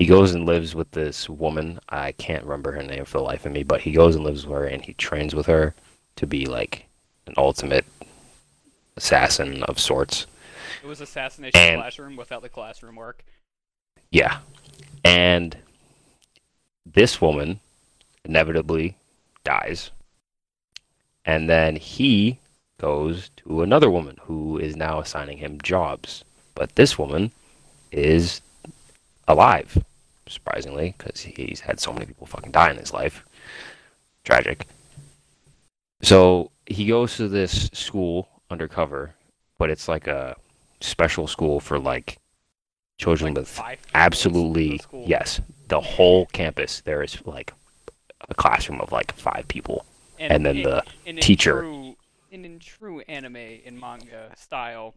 [SPEAKER 2] he goes and lives with this woman. I can't remember her name for the life of me, but he goes and lives with her and he trains with her to be like an ultimate assassin of sorts.
[SPEAKER 1] It was assassination
[SPEAKER 2] and-
[SPEAKER 1] classroom without the classroom work.
[SPEAKER 2] Yeah. And this woman inevitably dies. And then he goes to another woman who is now assigning him jobs. But this woman is alive, surprisingly, because he's had so many people fucking die in his life. Tragic. So he goes to this school undercover, but it's like a special school for like children
[SPEAKER 1] Like
[SPEAKER 2] with
[SPEAKER 1] five people in
[SPEAKER 2] absolutely
[SPEAKER 1] the
[SPEAKER 2] yes the whole campus there is like a classroom of like five people and then
[SPEAKER 1] in-
[SPEAKER 2] the
[SPEAKER 1] and in
[SPEAKER 2] teacher-
[SPEAKER 1] True, and in true anime and manga style,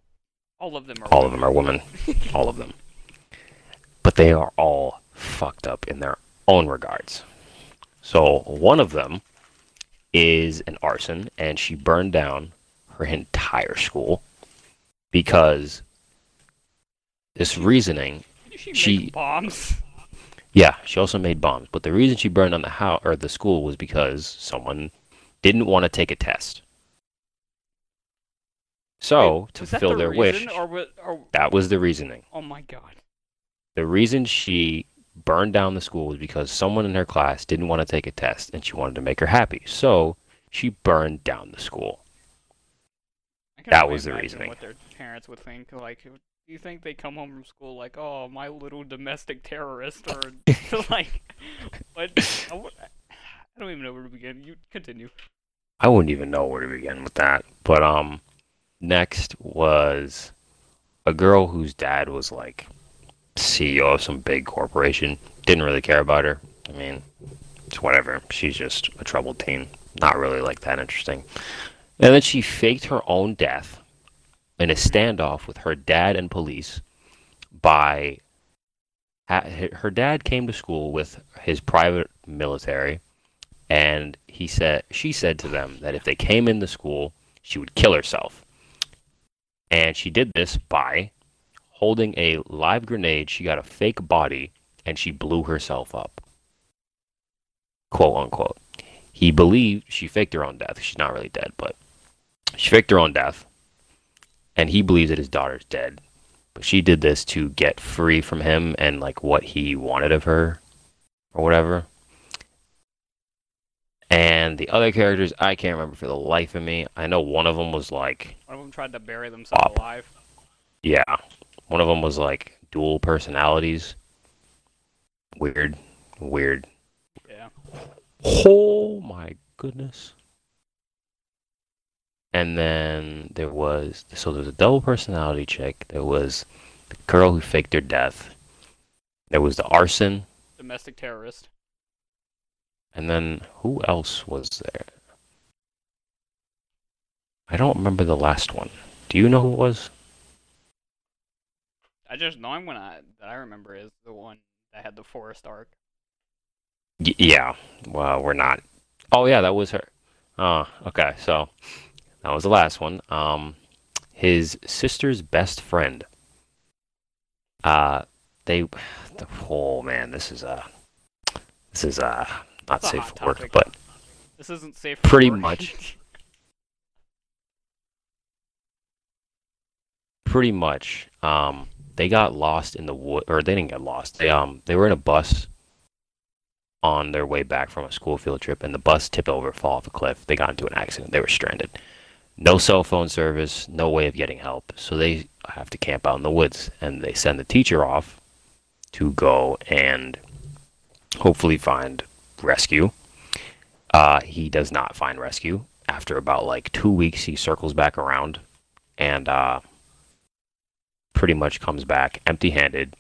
[SPEAKER 1] all of them are.
[SPEAKER 2] all of them are women all of them but they are all fucked up in their own regards so one of them is an arson and she burned down her entire school because this reasoning
[SPEAKER 1] she,
[SPEAKER 2] she-
[SPEAKER 1] bombs?
[SPEAKER 2] Yeah, she also made bombs, but the reason she burned down the house or the school was because someone didn't want to take a test. So,
[SPEAKER 1] Wait,
[SPEAKER 2] to
[SPEAKER 1] was
[SPEAKER 2] fulfill
[SPEAKER 1] the
[SPEAKER 2] their wish,
[SPEAKER 1] Or, wa- or
[SPEAKER 2] that was the reasoning.
[SPEAKER 1] oh my god.
[SPEAKER 2] The reason she burned down the school was because someone in her class didn't want to take a test and she wanted to make her happy. So, she burned down the school. That was the reasoning.
[SPEAKER 1] What their parents would think. Like, do you think they come home from school like, oh, my little domestic terrorist, or like, what? I don't even know where to begin. You continue.
[SPEAKER 2] I wouldn't even know where to begin with that. But um next was a girl whose dad was like CEO of some big corporation. Didn't really care about her. I mean, it's whatever. She's just a troubled teen. Not really like that interesting. And then she faked her own death in a standoff with her dad and police by her dad came to school with his private military and he said she said to them that if they came in the school she would kill herself and she did this by holding a live grenade she got a fake body and she blew herself up quote unquote he believed she faked her own death she's not really dead but she faked her own death and he believes that his daughter's dead but she did this to get free from him and like what he wanted of her or whatever and the other characters, I can't remember for the life of me. I know one of them was like,
[SPEAKER 1] One of them tried to bury themselves
[SPEAKER 2] Op.
[SPEAKER 1] alive.
[SPEAKER 2] yeah, one of them was like dual personalities. Weird, weird.
[SPEAKER 1] Yeah.
[SPEAKER 2] Oh my goodness. And then there was so there was a double personality chick. There was the girl who faked her death. There was the arson,
[SPEAKER 1] Domestic terrorist.
[SPEAKER 2] and then who else was there? I don't remember the last one. Do you know who it was?
[SPEAKER 1] I just the only one I, that I remember is the one that had the forest arc.
[SPEAKER 2] Y- yeah. Well, we're not. Oh yeah, that was her. Oh, okay. So that was the last one. Um, his sister's best friend. Uh, they. Oh man, this is uh, this is uh, not
[SPEAKER 1] a
[SPEAKER 2] safe for work, but
[SPEAKER 1] This isn't safe. for
[SPEAKER 2] Pretty
[SPEAKER 1] work.
[SPEAKER 2] much. pretty much. Um, they got lost in the wood, or they didn't get lost. They um, they were in a bus on their way back from a school field trip, and the bus tipped over, fall off a cliff. They got into an accident. They were stranded. No cell phone service, no way of getting help. So they have to camp out in the woods and they send the teacher off to go and hopefully find rescue. Uh, he does not find rescue. After about like two weeks, he circles back around and uh, pretty much comes back empty handed.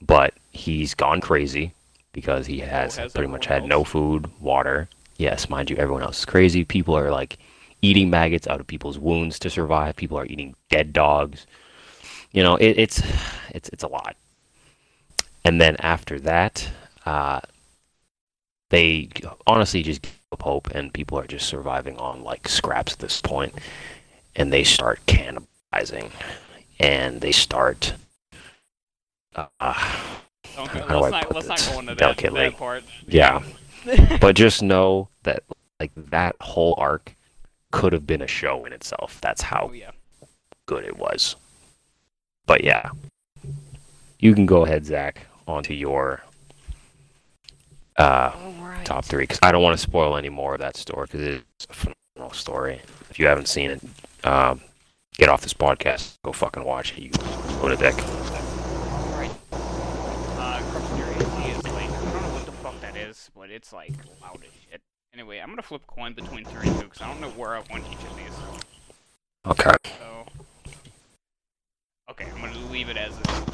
[SPEAKER 2] But he's gone crazy because he has,
[SPEAKER 1] has
[SPEAKER 2] pretty much had no food, water. Yes, mind you, everyone else is crazy. People are like eating maggots out of people's wounds to survive. People are eating dead dogs. You know, it, it's it's it's a lot. And then after that, uh, they honestly just give up hope, and people are just surviving on like scraps at this point, and they start cannibalizing, and they start. Uh,
[SPEAKER 1] Don't
[SPEAKER 2] How
[SPEAKER 1] go,
[SPEAKER 2] do I
[SPEAKER 1] let's not
[SPEAKER 2] put
[SPEAKER 1] let's not go into
[SPEAKER 2] delicately?
[SPEAKER 1] that part.
[SPEAKER 2] yeah, but just know that like that whole arc could have been a show in itself. That's how
[SPEAKER 1] Oh yeah.
[SPEAKER 2] good it was. But yeah, you can go ahead, Zach, onto your uh,
[SPEAKER 1] Alright.
[SPEAKER 2] top three because I don't want to spoil any more of that story because it's a phenomenal story. If you haven't seen it, um, get off this podcast, go fucking watch it. You lunatic.
[SPEAKER 1] Alright. Uh, Corruption Your AC is like, I don't know what the fuck that is, but it's like loud as shit. Anyway, I'm gonna flip a coin between three and two because I don't know where I want each of these.
[SPEAKER 2] Okay.
[SPEAKER 1] So, okay, I'm gonna leave it as is.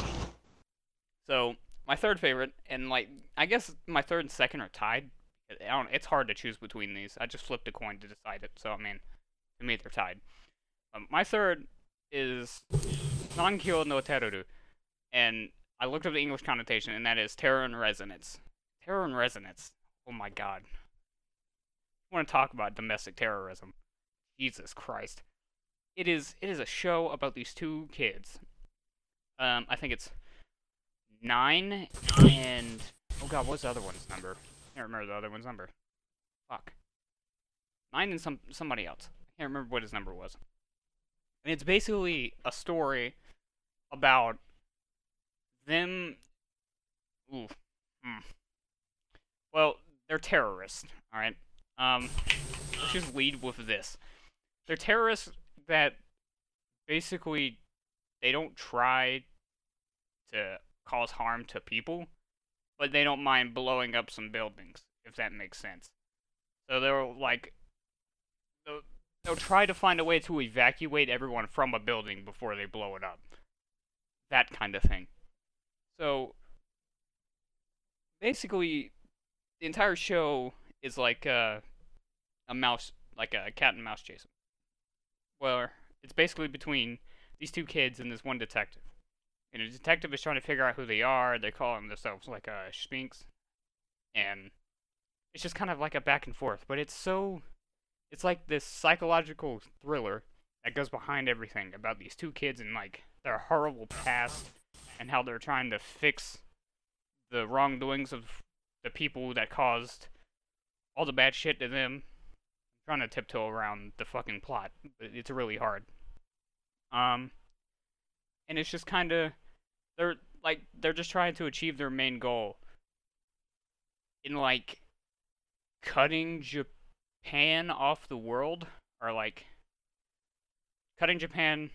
[SPEAKER 1] So, my third favorite, and like, I guess my third and second are tied. I don't. It's hard to choose between these. I just flipped a coin to decide it. So I mean, to me they're tied. Um, my third is Zankyou no Terror, and I looked up the English connotation, and that is terror and resonance. Terror and resonance. Oh my god. I want to talk about domestic terrorism. Jesus Christ it is it is a show about these two kids. Um, I think it's nine and oh god, what's the other one's number? I can't remember the other one's number. Fuck. Nine and some somebody else. I can't remember what his number was. And it's basically a story about them. Ooh. Hmm. Well, they're terrorists. All right. Um, let's just lead with this. They're terrorists that basically they don't try to cause harm to people, but they don't mind blowing up some buildings, if that makes sense. So they're like they'll, they'll try to find a way to evacuate everyone from a building before they blow it up. That kind of thing. So basically the entire show is like uh, a mouse like a cat and mouse chase where it's basically between these two kids and this one detective. And the detective is trying to figure out who they are. They call themselves like a Sphinx, and it's just kind of like a back and forth. But it's so, it's like this psychological thriller that goes behind everything about these two kids and like their horrible past and how they're trying to fix the wrongdoings of the people that caused all the bad shit to them I'm trying to tiptoe around the fucking plot. It's really hard. Um, and it's just kind of they're like they're just trying to achieve their main goal in like cutting Japan off the world or like cutting Japan.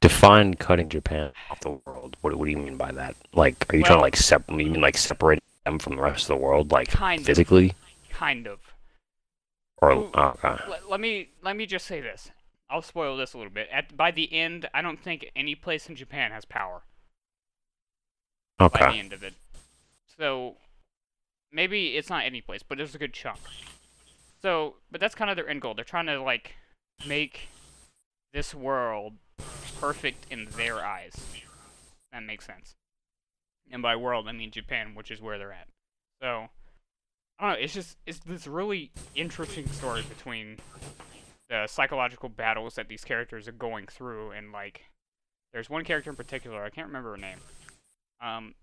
[SPEAKER 2] Define cutting Japan off the world. What, what do you mean by that? Like, are you trying to like separate? You mean like separate them from the rest of the world, like
[SPEAKER 1] Kind of.
[SPEAKER 2] physically,
[SPEAKER 1] Kind of.
[SPEAKER 2] or
[SPEAKER 1] Ooh.
[SPEAKER 2] oh, okay.
[SPEAKER 1] Let, let me let me just say this. I'll spoil this a little bit. At by the end, I don't think any place in Japan has power. Okay. By the end of it. So maybe it's not any place, but there's a good chunk. So, but that's kind of their end goal. They're trying to like make this world perfect in their eyes. That makes sense. And by world, I mean Japan, which is where they're at. So, I don't know. It's just it's this really interesting story between the psychological battles that these characters are going through, and like, there's one character in particular. I can't remember her name um,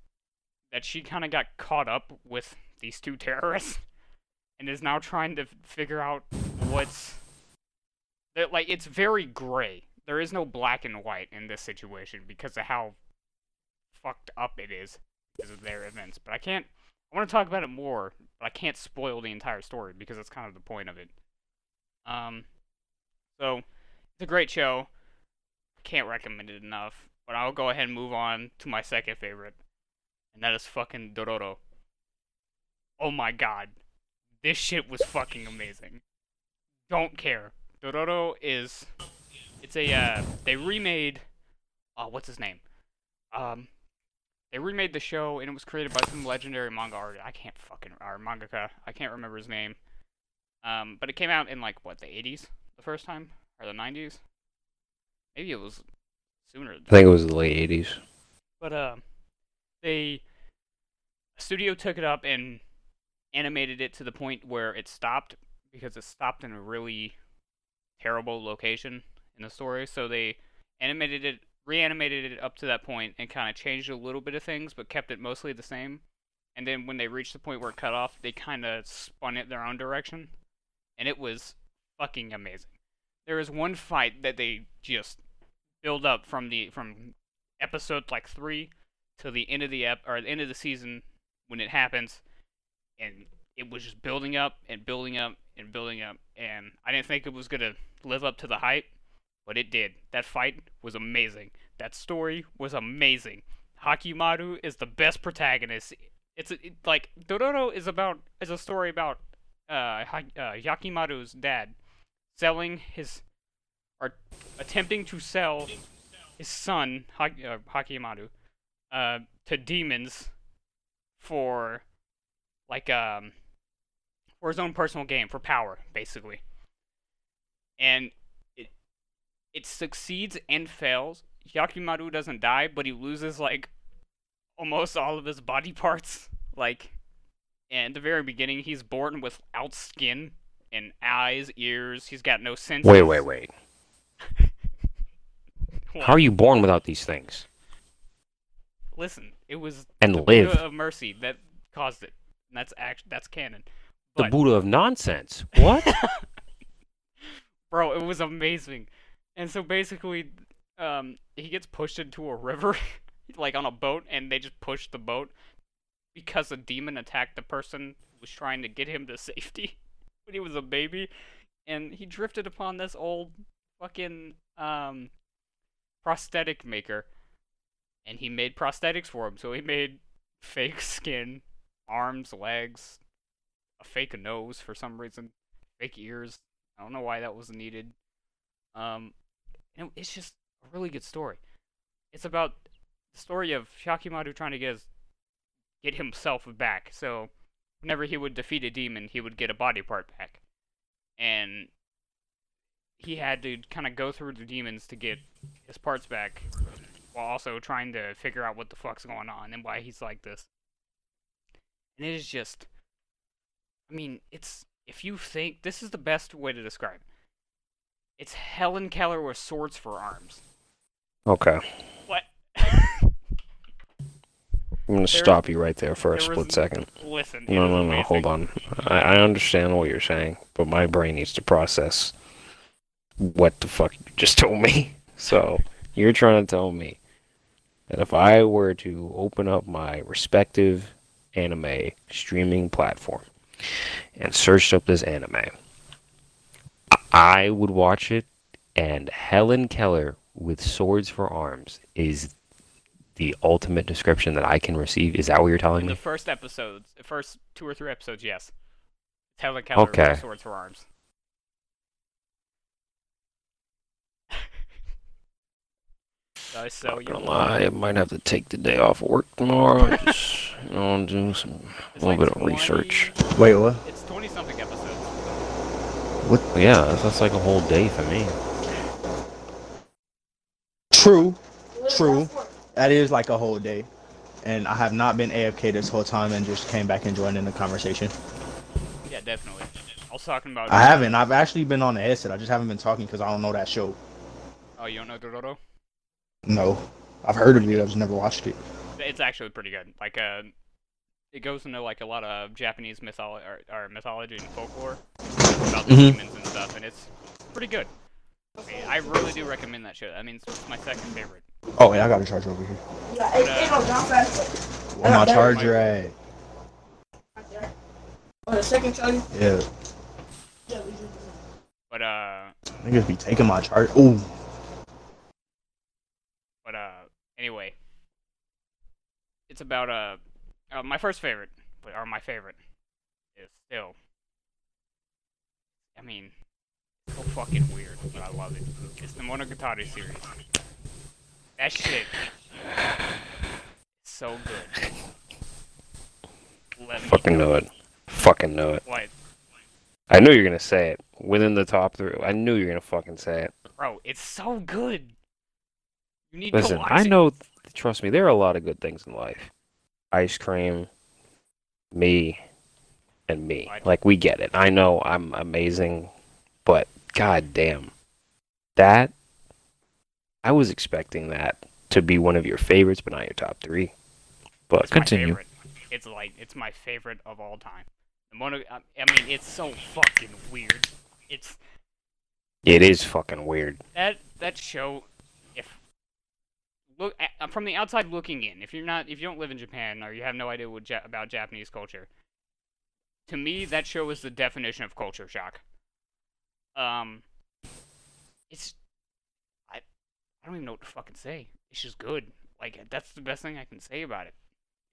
[SPEAKER 1] that she kind of got caught up with these two terrorists and is now trying to figure out what's like it's very gray. There is no black and white in this situation because of how fucked up it is because of their events. But I can't. I want to talk about it more, but I can't spoil the entire story because that's kind of the point of it. Um, So it's a great show. Can't recommend it enough. But I'll go ahead and move on to my second favorite, and that is fucking Dororo. Oh my god, this shit was fucking amazing. Don't care. Dororo is. It's a. Uh, they remade. Oh, what's his name? Um, they remade the show, and it was created by some legendary manga artist. I can't fucking or mangaka. I can't remember his name. Um, but it came out in like what the 80s, the first time, or the 90s. Maybe it was sooner.
[SPEAKER 2] I think it was the late 80s.
[SPEAKER 1] But uh, they studio took it up and animated it to the point where it stopped because it stopped in a really terrible location in the story. So they animated it, reanimated it up to that point, and kind of changed a little bit of things, but kept it mostly the same. And then when they reached the point where it cut off, they kind of spun it their own direction, and it was fucking amazing. There is one fight that they just build up from the from episode like three to the end of the ep or the end of the season when it happens, and it was just building up and building up and building up, and I didn't think it was gonna live up to the hype, but it did. That fight was amazing. That story was amazing. Hyakkimaru is the best protagonist. It's it, like Dororo is about is a story about uh, uh Hyakkimaru's dad selling his or attempting to sell his son ha- uh, Hyakkimaru uh, to demons for like um for his own personal gain for power basically. And it it succeeds and fails. Hyakkimaru doesn't die but he loses like almost all of his body parts. Like in the very beginning he's born without skin and eyes ears. He's got no senses.
[SPEAKER 2] Wait, wait, wait. How are you born without these things?
[SPEAKER 1] listen it was
[SPEAKER 2] And
[SPEAKER 1] the
[SPEAKER 2] live.
[SPEAKER 1] Of mercy that caused it and that's act that's canon.
[SPEAKER 2] The Buddha of nonsense. What?
[SPEAKER 1] bro it was amazing. And so basically um he gets pushed into a river like on a boat and they just push the boat because a demon attacked the person who was trying to get him to safety when he was a baby. And he drifted upon this old fucking um prosthetic maker. And he made prosthetics for him. So he made fake skin arms legs a fake nose for some reason fake ears I don't know why that was needed. Um, and it's just a really good story. It's about the story of Hyakkimaru trying to get his, get himself back. So whenever he would defeat a demon, he would get a body part back, and he had to kind of go through the demons to get his parts back, while also trying to figure out what the fuck's going on and why he's like this. And it is just, I mean, it's if you think this is the best way to describe it. It's Helen Keller with swords for arms.
[SPEAKER 2] Okay.
[SPEAKER 1] What?
[SPEAKER 2] I'm gonna stop you right there for a
[SPEAKER 1] there was
[SPEAKER 2] split second.
[SPEAKER 1] Listen.
[SPEAKER 2] No, no, no. Hold on. I, I understand what you're saying, but my brain needs to process what the fuck you just told me. So you're trying to tell me that if I were to open up my respective anime streaming platform and searched up this anime, I- would watch it, and Helen Keller with swords for arms is the ultimate description that I can receive. Is that what you're telling
[SPEAKER 1] In the
[SPEAKER 2] me?
[SPEAKER 1] first episodes, the first two or three episodes, yes. Helen Keller
[SPEAKER 2] Okay.
[SPEAKER 1] with swords for arms. Uh, so
[SPEAKER 2] Not
[SPEAKER 1] you
[SPEAKER 2] gonna lie, I might have to take the day off work tomorrow. Just you know, do some
[SPEAKER 1] it's
[SPEAKER 2] a little
[SPEAKER 1] like
[SPEAKER 2] bit of research.
[SPEAKER 3] Wait, what?
[SPEAKER 1] It's twenty something episodes. What?
[SPEAKER 2] Yeah, that's, that's like a whole day for me.
[SPEAKER 3] True, true. That is like a whole day. And I have not been AFK this whole time and just came back and joined in the conversation.
[SPEAKER 1] Yeah, definitely. I was talking about.
[SPEAKER 3] I haven't. I've actually been on the headset. I just haven't been talking because I don't know that show.
[SPEAKER 1] Oh, you don't know Dororo?
[SPEAKER 3] No. I've heard of it. I've just never watched it.
[SPEAKER 1] It's actually pretty good. Like, uh, it goes into like a lot of Japanese mythology or, or mythology and folklore about the
[SPEAKER 3] Mhm.
[SPEAKER 1] demons and stuff, and it's pretty good. I, mean, I really do recommend that show. I mean, it's my second favorite.
[SPEAKER 3] Oh, yeah, I got a charger over here.
[SPEAKER 4] Yeah, it, it don't drop fast.
[SPEAKER 3] Where my charger at?
[SPEAKER 4] On the second charger?
[SPEAKER 3] Yeah.
[SPEAKER 1] But uh,
[SPEAKER 3] Niggas be taking my chart. Ooh.
[SPEAKER 1] But uh, anyway, it's about uh, uh my first favorite, but or my favorite is still. I mean, it's so fucking weird, but I love it. It's the Monogatari series. That shit, so good. Let me
[SPEAKER 2] Fucking know it. Fucking know it.
[SPEAKER 1] what,
[SPEAKER 2] I knew you were gonna say it. Within the top three, I knew you were gonna fucking say it.
[SPEAKER 1] bro? It's so good. You need
[SPEAKER 2] Listen, I know. Trust me, there are a lot of good things in life. Ice cream, me, and me. Like we get it. I know I'm amazing, but god damn, that. I was expecting that to be one of your favorites, but not your top three. But
[SPEAKER 1] It's
[SPEAKER 2] continue.
[SPEAKER 1] It's like it's my favorite of all time. Mono, I I mean, it's so fucking weird. It's
[SPEAKER 2] It is fucking weird.
[SPEAKER 1] that that show. Look at, from the outside looking in, if you're not, if you don't live in Japan or you have no idea ja- about Japanese culture, to me that show is the definition of culture shock. Um, it's I I don't even know what to fucking say. It's just good. Like that's the best thing I can say about it.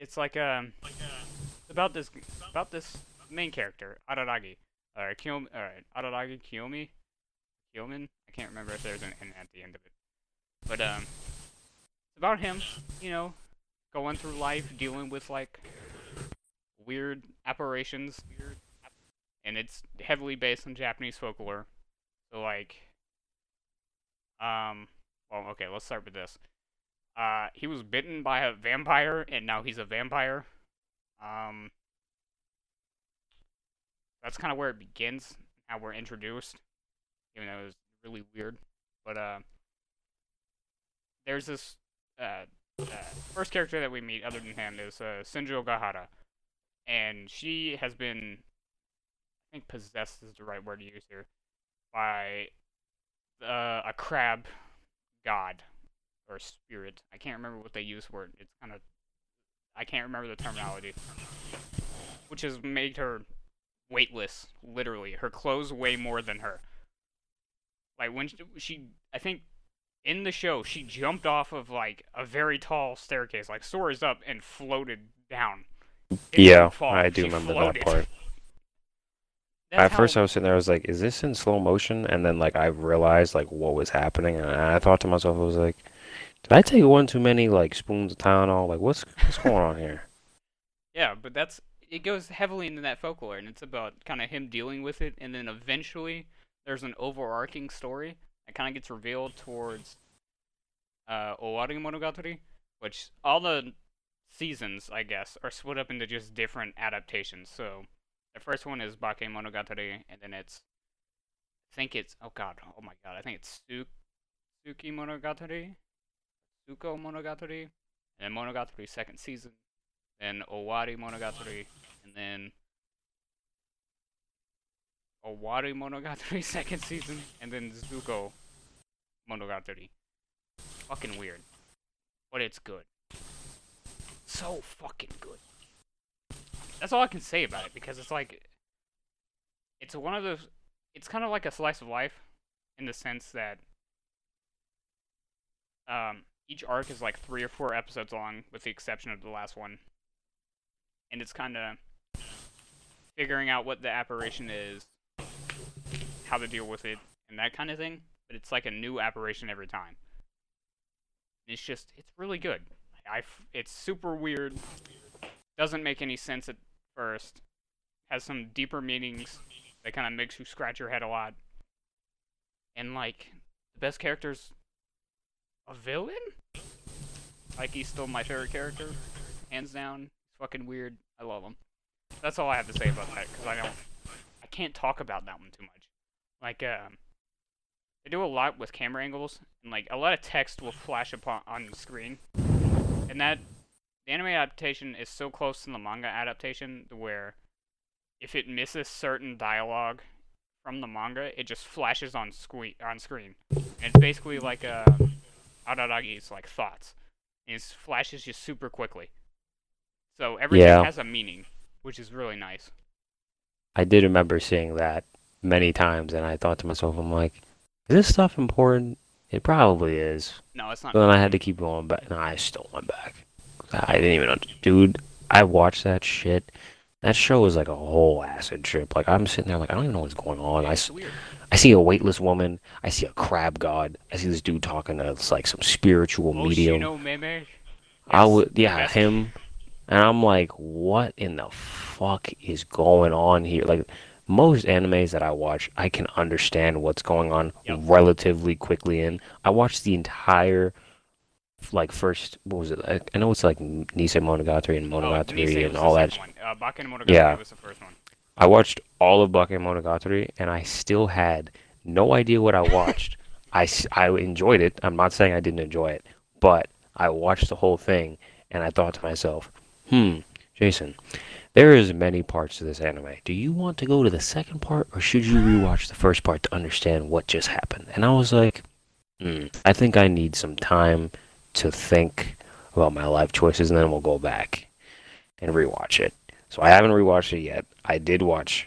[SPEAKER 1] It's like um, it's about this about this main character Araragi, or Kiyomi, or Araragi Kiyomi, Kiyomin. I can't remember if there's an N at the end of it, but um, about him. You know, going through life, dealing with like weird apparitions, and it's heavily based on Japanese folklore. So like, um, well, okay, let's start with this. Uh, he was bitten by a vampire, and now he's a vampire. Um, that's kind of where it begins. How we're introduced, even though it was really weird. But uh, there's this uh, uh, first character that we meet, other than him, is uh, Senjougahara, and she has been, I think, possessed is the right word to use here, by uh, a crab god or spirit. I can't remember what they use for it. It's kind of I can't remember the terminology, which has made her weightless. Literally, her clothes weigh more than her. Like when she, she I think in the show she jumped off of like a very tall staircase, like soars up and floated down. It
[SPEAKER 2] Yeah, I do
[SPEAKER 1] she
[SPEAKER 2] remember
[SPEAKER 1] floated.
[SPEAKER 2] that part.
[SPEAKER 1] That's
[SPEAKER 2] At first, I was sitting there, I was like, "Is this in slow motion?" And then, like, I realized like what was happening, and I thought to myself, I was like, "Did I take one too many like spoons of Tylenol? Like, what's what's going on here?"
[SPEAKER 1] Yeah, but that's it goes heavily into that folklore, and it's about kind of him dealing with it, and then eventually there's an overarching story that kind of gets revealed towards uh, Owari Monogatari, which all the seasons, I guess, are split up into just different adaptations. So the first one is Bake Monogatari, and then it's I think it's oh god, oh my god, I think it's Su- Suki Monogatari, Suko Monogatari, and then Monogatari second season then Owari Monogatari, and then Owari Monogatari second season, and then Zuko Monogatari. Fucking weird. But it's good. So fucking good. That's all I can say about it because it's like it's one of those it's kind of like a slice of life in the sense that um each arc is like 3 or 4 episodes long with the exception of the last one and it's kind of figuring out what the apparition is, how to deal with it, and that kind of thing. But it's like a new apparition every time. It's just, it's really good. I—it's super weird. Doesn't make any sense at first. Has some deeper meanings that kind of makes you scratch your head a lot. And like, the best character's a villain. Like he's still my favorite character, hands down It's fucking weird. I love him. That's all I have to say about that because I don't, I can't talk about that one too much. Like, um, they do a lot with camera angles and like a lot of text will flash upon on the screen, and that the anime adaptation is so close to the manga adaptation where if it misses certain dialogue from the manga, it just flashes on screen on screen. And it's basically like uh, Araragi's like thoughts. And it flashes just super quickly. So everything
[SPEAKER 2] Yeah.
[SPEAKER 1] has a meaning, which is really nice.
[SPEAKER 2] I did remember seeing that many times, and I thought to myself, I'm like, Is this stuff important? It probably is.
[SPEAKER 1] No, it's not.
[SPEAKER 2] But then I had to keep going back. No, I still went back. I didn't even. under- Dude, I watched that shit. That show was like a whole acid trip. Like I'm sitting there, like I don't even know what's going on. I,
[SPEAKER 1] It's
[SPEAKER 2] s-
[SPEAKER 1] weird.
[SPEAKER 2] I see a weightless woman. I see a crab god. I see this dude talking to like some spiritual
[SPEAKER 1] Oh,
[SPEAKER 2] medium.
[SPEAKER 1] Oshino Meme.
[SPEAKER 2] I would, yeah, him. And I'm like, what in the fuck is going on here? Like, most animes that I watch, I can understand what's going on
[SPEAKER 1] Yep.
[SPEAKER 2] relatively quickly. In I watched the entire, like, first, what was it? I, I know it's like Nisemonogatari and
[SPEAKER 1] Oh,
[SPEAKER 2] Monogatari
[SPEAKER 1] Nisei
[SPEAKER 2] and all that.
[SPEAKER 1] Uh, Monogatari
[SPEAKER 2] Yeah.
[SPEAKER 1] was the first one.
[SPEAKER 2] I watched all of Bakemonogatari, and I still had no idea what I watched. I, I enjoyed it. I'm not saying I didn't enjoy it, but I watched the whole thing, and I thought to myself, hmm, Jason, there is many parts to this anime. Do you want to go to the second part, or should you rewatch the first part to understand what just happened? And I was like, hmm, I think I need some time to think about my life choices, and then we'll go back and rewatch it. So I haven't rewatched it yet. I did watch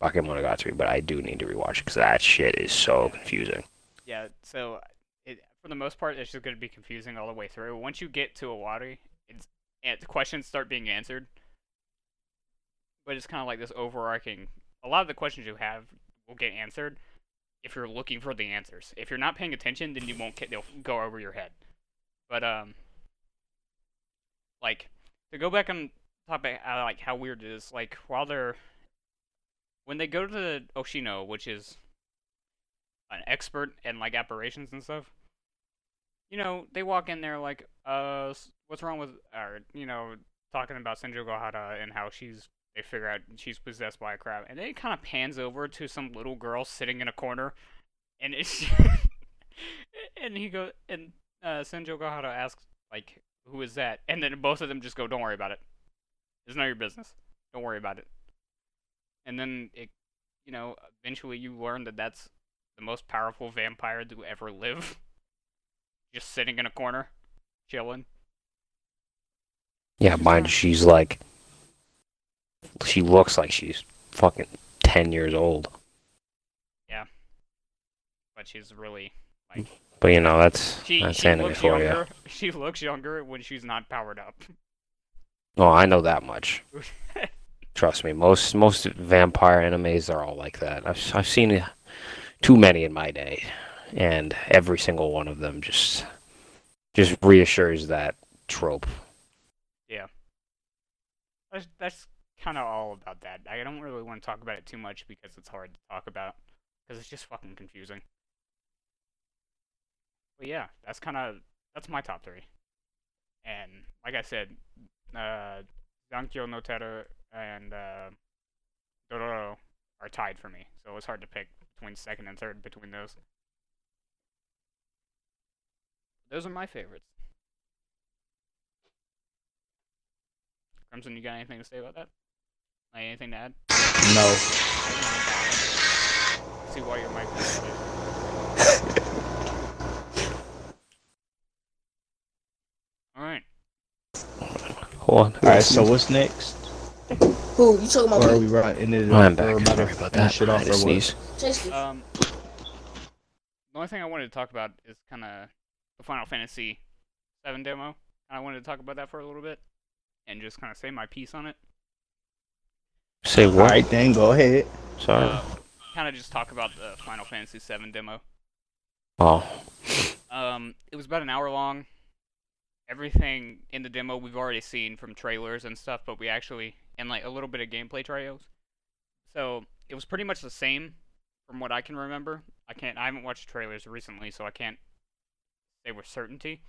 [SPEAKER 2] Bakemonogatari, but I do need to rewatch it because that shit is so confusing.
[SPEAKER 1] Yeah, so it, for the most part, it's just going to be confusing all the way through. Once you get to Owari, it's and the questions start being answered. But it's kind of like this overarching. A lot of the questions you have will get answered if you're looking for the answers. If you're not paying attention, then you won't. Get, they'll go over your head. But um, like to go back on topic, uh, like how weird it is. Like while they're when they go to the Oshino, which is an expert in like apparitions and stuff. You know, they walk in there like, uh, what's wrong with, or you know, talking about Senjougahara and how she's, they figure out she's possessed by a crab, and then it kind of pans over to some little girl sitting in a corner, and it's, and he goes, and uh, Senjougahara asks like, who is that? And then both of them just go, don't worry about it. It's of your business. Don't worry about it. And then it, you know, eventually you learn that that's the most powerful vampire to ever live. Just sitting in a corner, chilling.
[SPEAKER 2] Yeah, mind she's like, she looks like she's fucking 10 years old. Yeah.
[SPEAKER 1] But she's really
[SPEAKER 2] But you know, that's,
[SPEAKER 1] she,
[SPEAKER 2] that's
[SPEAKER 1] she
[SPEAKER 2] anime
[SPEAKER 1] looks
[SPEAKER 2] for you.
[SPEAKER 1] She looks younger when she's not powered up.
[SPEAKER 2] Oh, I know that much. Trust me, most most vampire animes are all like that. I've I've seen too many in my day, and every single one of them just just reassures that trope.
[SPEAKER 1] Yeah, that's that's kind of all about that. I don't really want to talk about it too much because it's hard to talk about because it's just fucking confusing. But yeah, that's kind of that's my top three. And like I said, uh, Zankyou no and uh, Dororo are tied for me, so it's hard to pick between second and third between those. Those are my favorites. Crimson, you got anything to say about that? Like anything to add?
[SPEAKER 3] No.
[SPEAKER 1] See why your mic is Alright.
[SPEAKER 2] Hold on.
[SPEAKER 3] All right. So what's next?
[SPEAKER 4] Who? You talking about
[SPEAKER 3] Or are
[SPEAKER 4] me?
[SPEAKER 3] we running it?
[SPEAKER 2] I'm
[SPEAKER 3] or
[SPEAKER 2] back.
[SPEAKER 3] about to
[SPEAKER 2] Sorry about that.
[SPEAKER 3] finish it
[SPEAKER 2] I
[SPEAKER 3] off
[SPEAKER 2] had to sneeze.
[SPEAKER 1] Um the only thing I wanted to talk about is kinda the Final Fantasy seven demo. I wanted to talk about that for a little bit and just kinda say my piece on it.
[SPEAKER 2] Say
[SPEAKER 3] All
[SPEAKER 2] what?
[SPEAKER 3] right, then go ahead.
[SPEAKER 2] Sorry.
[SPEAKER 1] Uh, kinda just talk about the Final Fantasy VII demo.
[SPEAKER 2] oh,
[SPEAKER 1] Um, it was about an hour long. Everything in the demo we've already seen from trailers and stuff, but we actually and like a little bit of gameplay trials. So it was pretty much the same from what I can remember. I can't. I haven't watched trailers recently, so I can't say with certainty.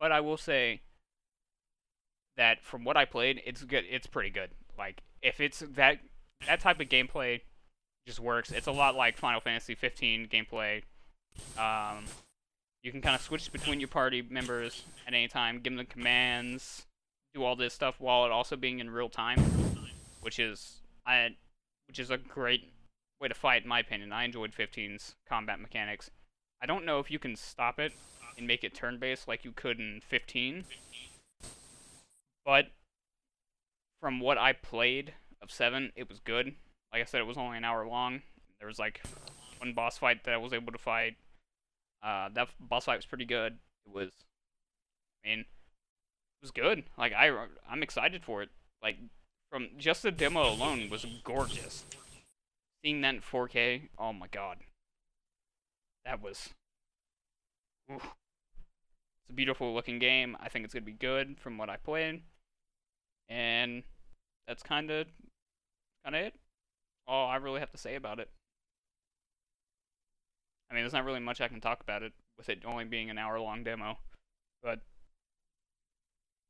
[SPEAKER 1] But I will say that from what I played, it's good. It's pretty good. Like if it's that that type of gameplay just works. It's a lot like Final Fantasy 15 gameplay. Um, you can kind of switch between your party members at any time, give them commands, do all this stuff while it also being in real time, which is I, which is a great way to fight in my opinion. I enjoyed 15's combat mechanics. I don't know if you can stop it and make it turn-based like you could in 15, but from what I played of 7, it was good. Like I said, it was only an hour long. There was like one boss fight that I was able to fight. Uh, that boss fight was pretty good. It was, I mean, it was good. Like I, I'm excited for it. Like from just the demo alone was gorgeous. Seeing that in 4K, oh my god, that was. oof. It's a beautiful looking game. I think it's gonna be good from what I played, and that's kind of, kind of it. All I really have to say about it. I mean, there's not really much I can talk about it with it only being an hour long demo, but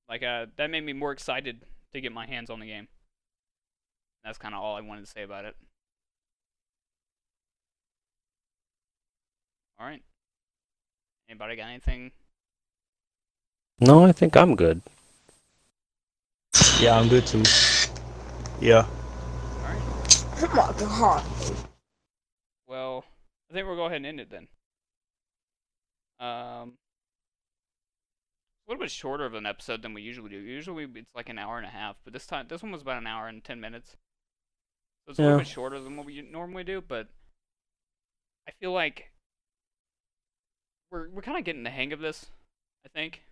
[SPEAKER 1] like uh, that made me more excited to get my hands on the game. That's kind of all I wanted to say about it. All right. Anybody got anything?
[SPEAKER 2] No, I think I'm good.
[SPEAKER 3] Yeah, I'm good too. Yeah.
[SPEAKER 1] All right.
[SPEAKER 4] Oh my god.
[SPEAKER 1] Well, I think we'll go ahead and end it then. Um, a little bit shorter of an episode than we usually do. Usually it's like an hour and a half, but this time this one was about an hour and ten minutes. So it's a little
[SPEAKER 2] Yeah.
[SPEAKER 1] bit shorter than what we normally do, but I feel like we're we're kind of getting the hang of this. I think,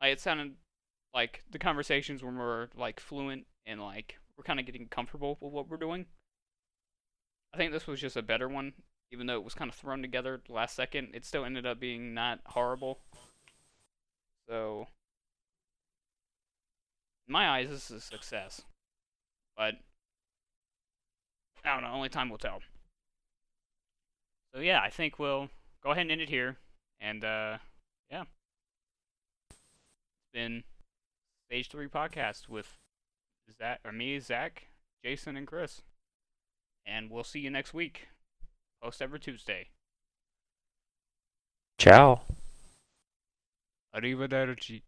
[SPEAKER 1] like it sounded like the conversations were more like fluent and like we're kind of getting comfortable with what we're doing. I think this was just a better one, even though it was kind of thrown together last second. It still ended up being not horrible. So, in my eyes, this is a success. But I don't know. Only time will tell. So yeah, I think we'll go ahead and end it here. And uh, yeah, it's been Stage Three podcast with Zach or me, Zach, Jason, and Chris. And we'll see you next week. Post every Tuesday.
[SPEAKER 2] Ciao.
[SPEAKER 1] Arrivederci.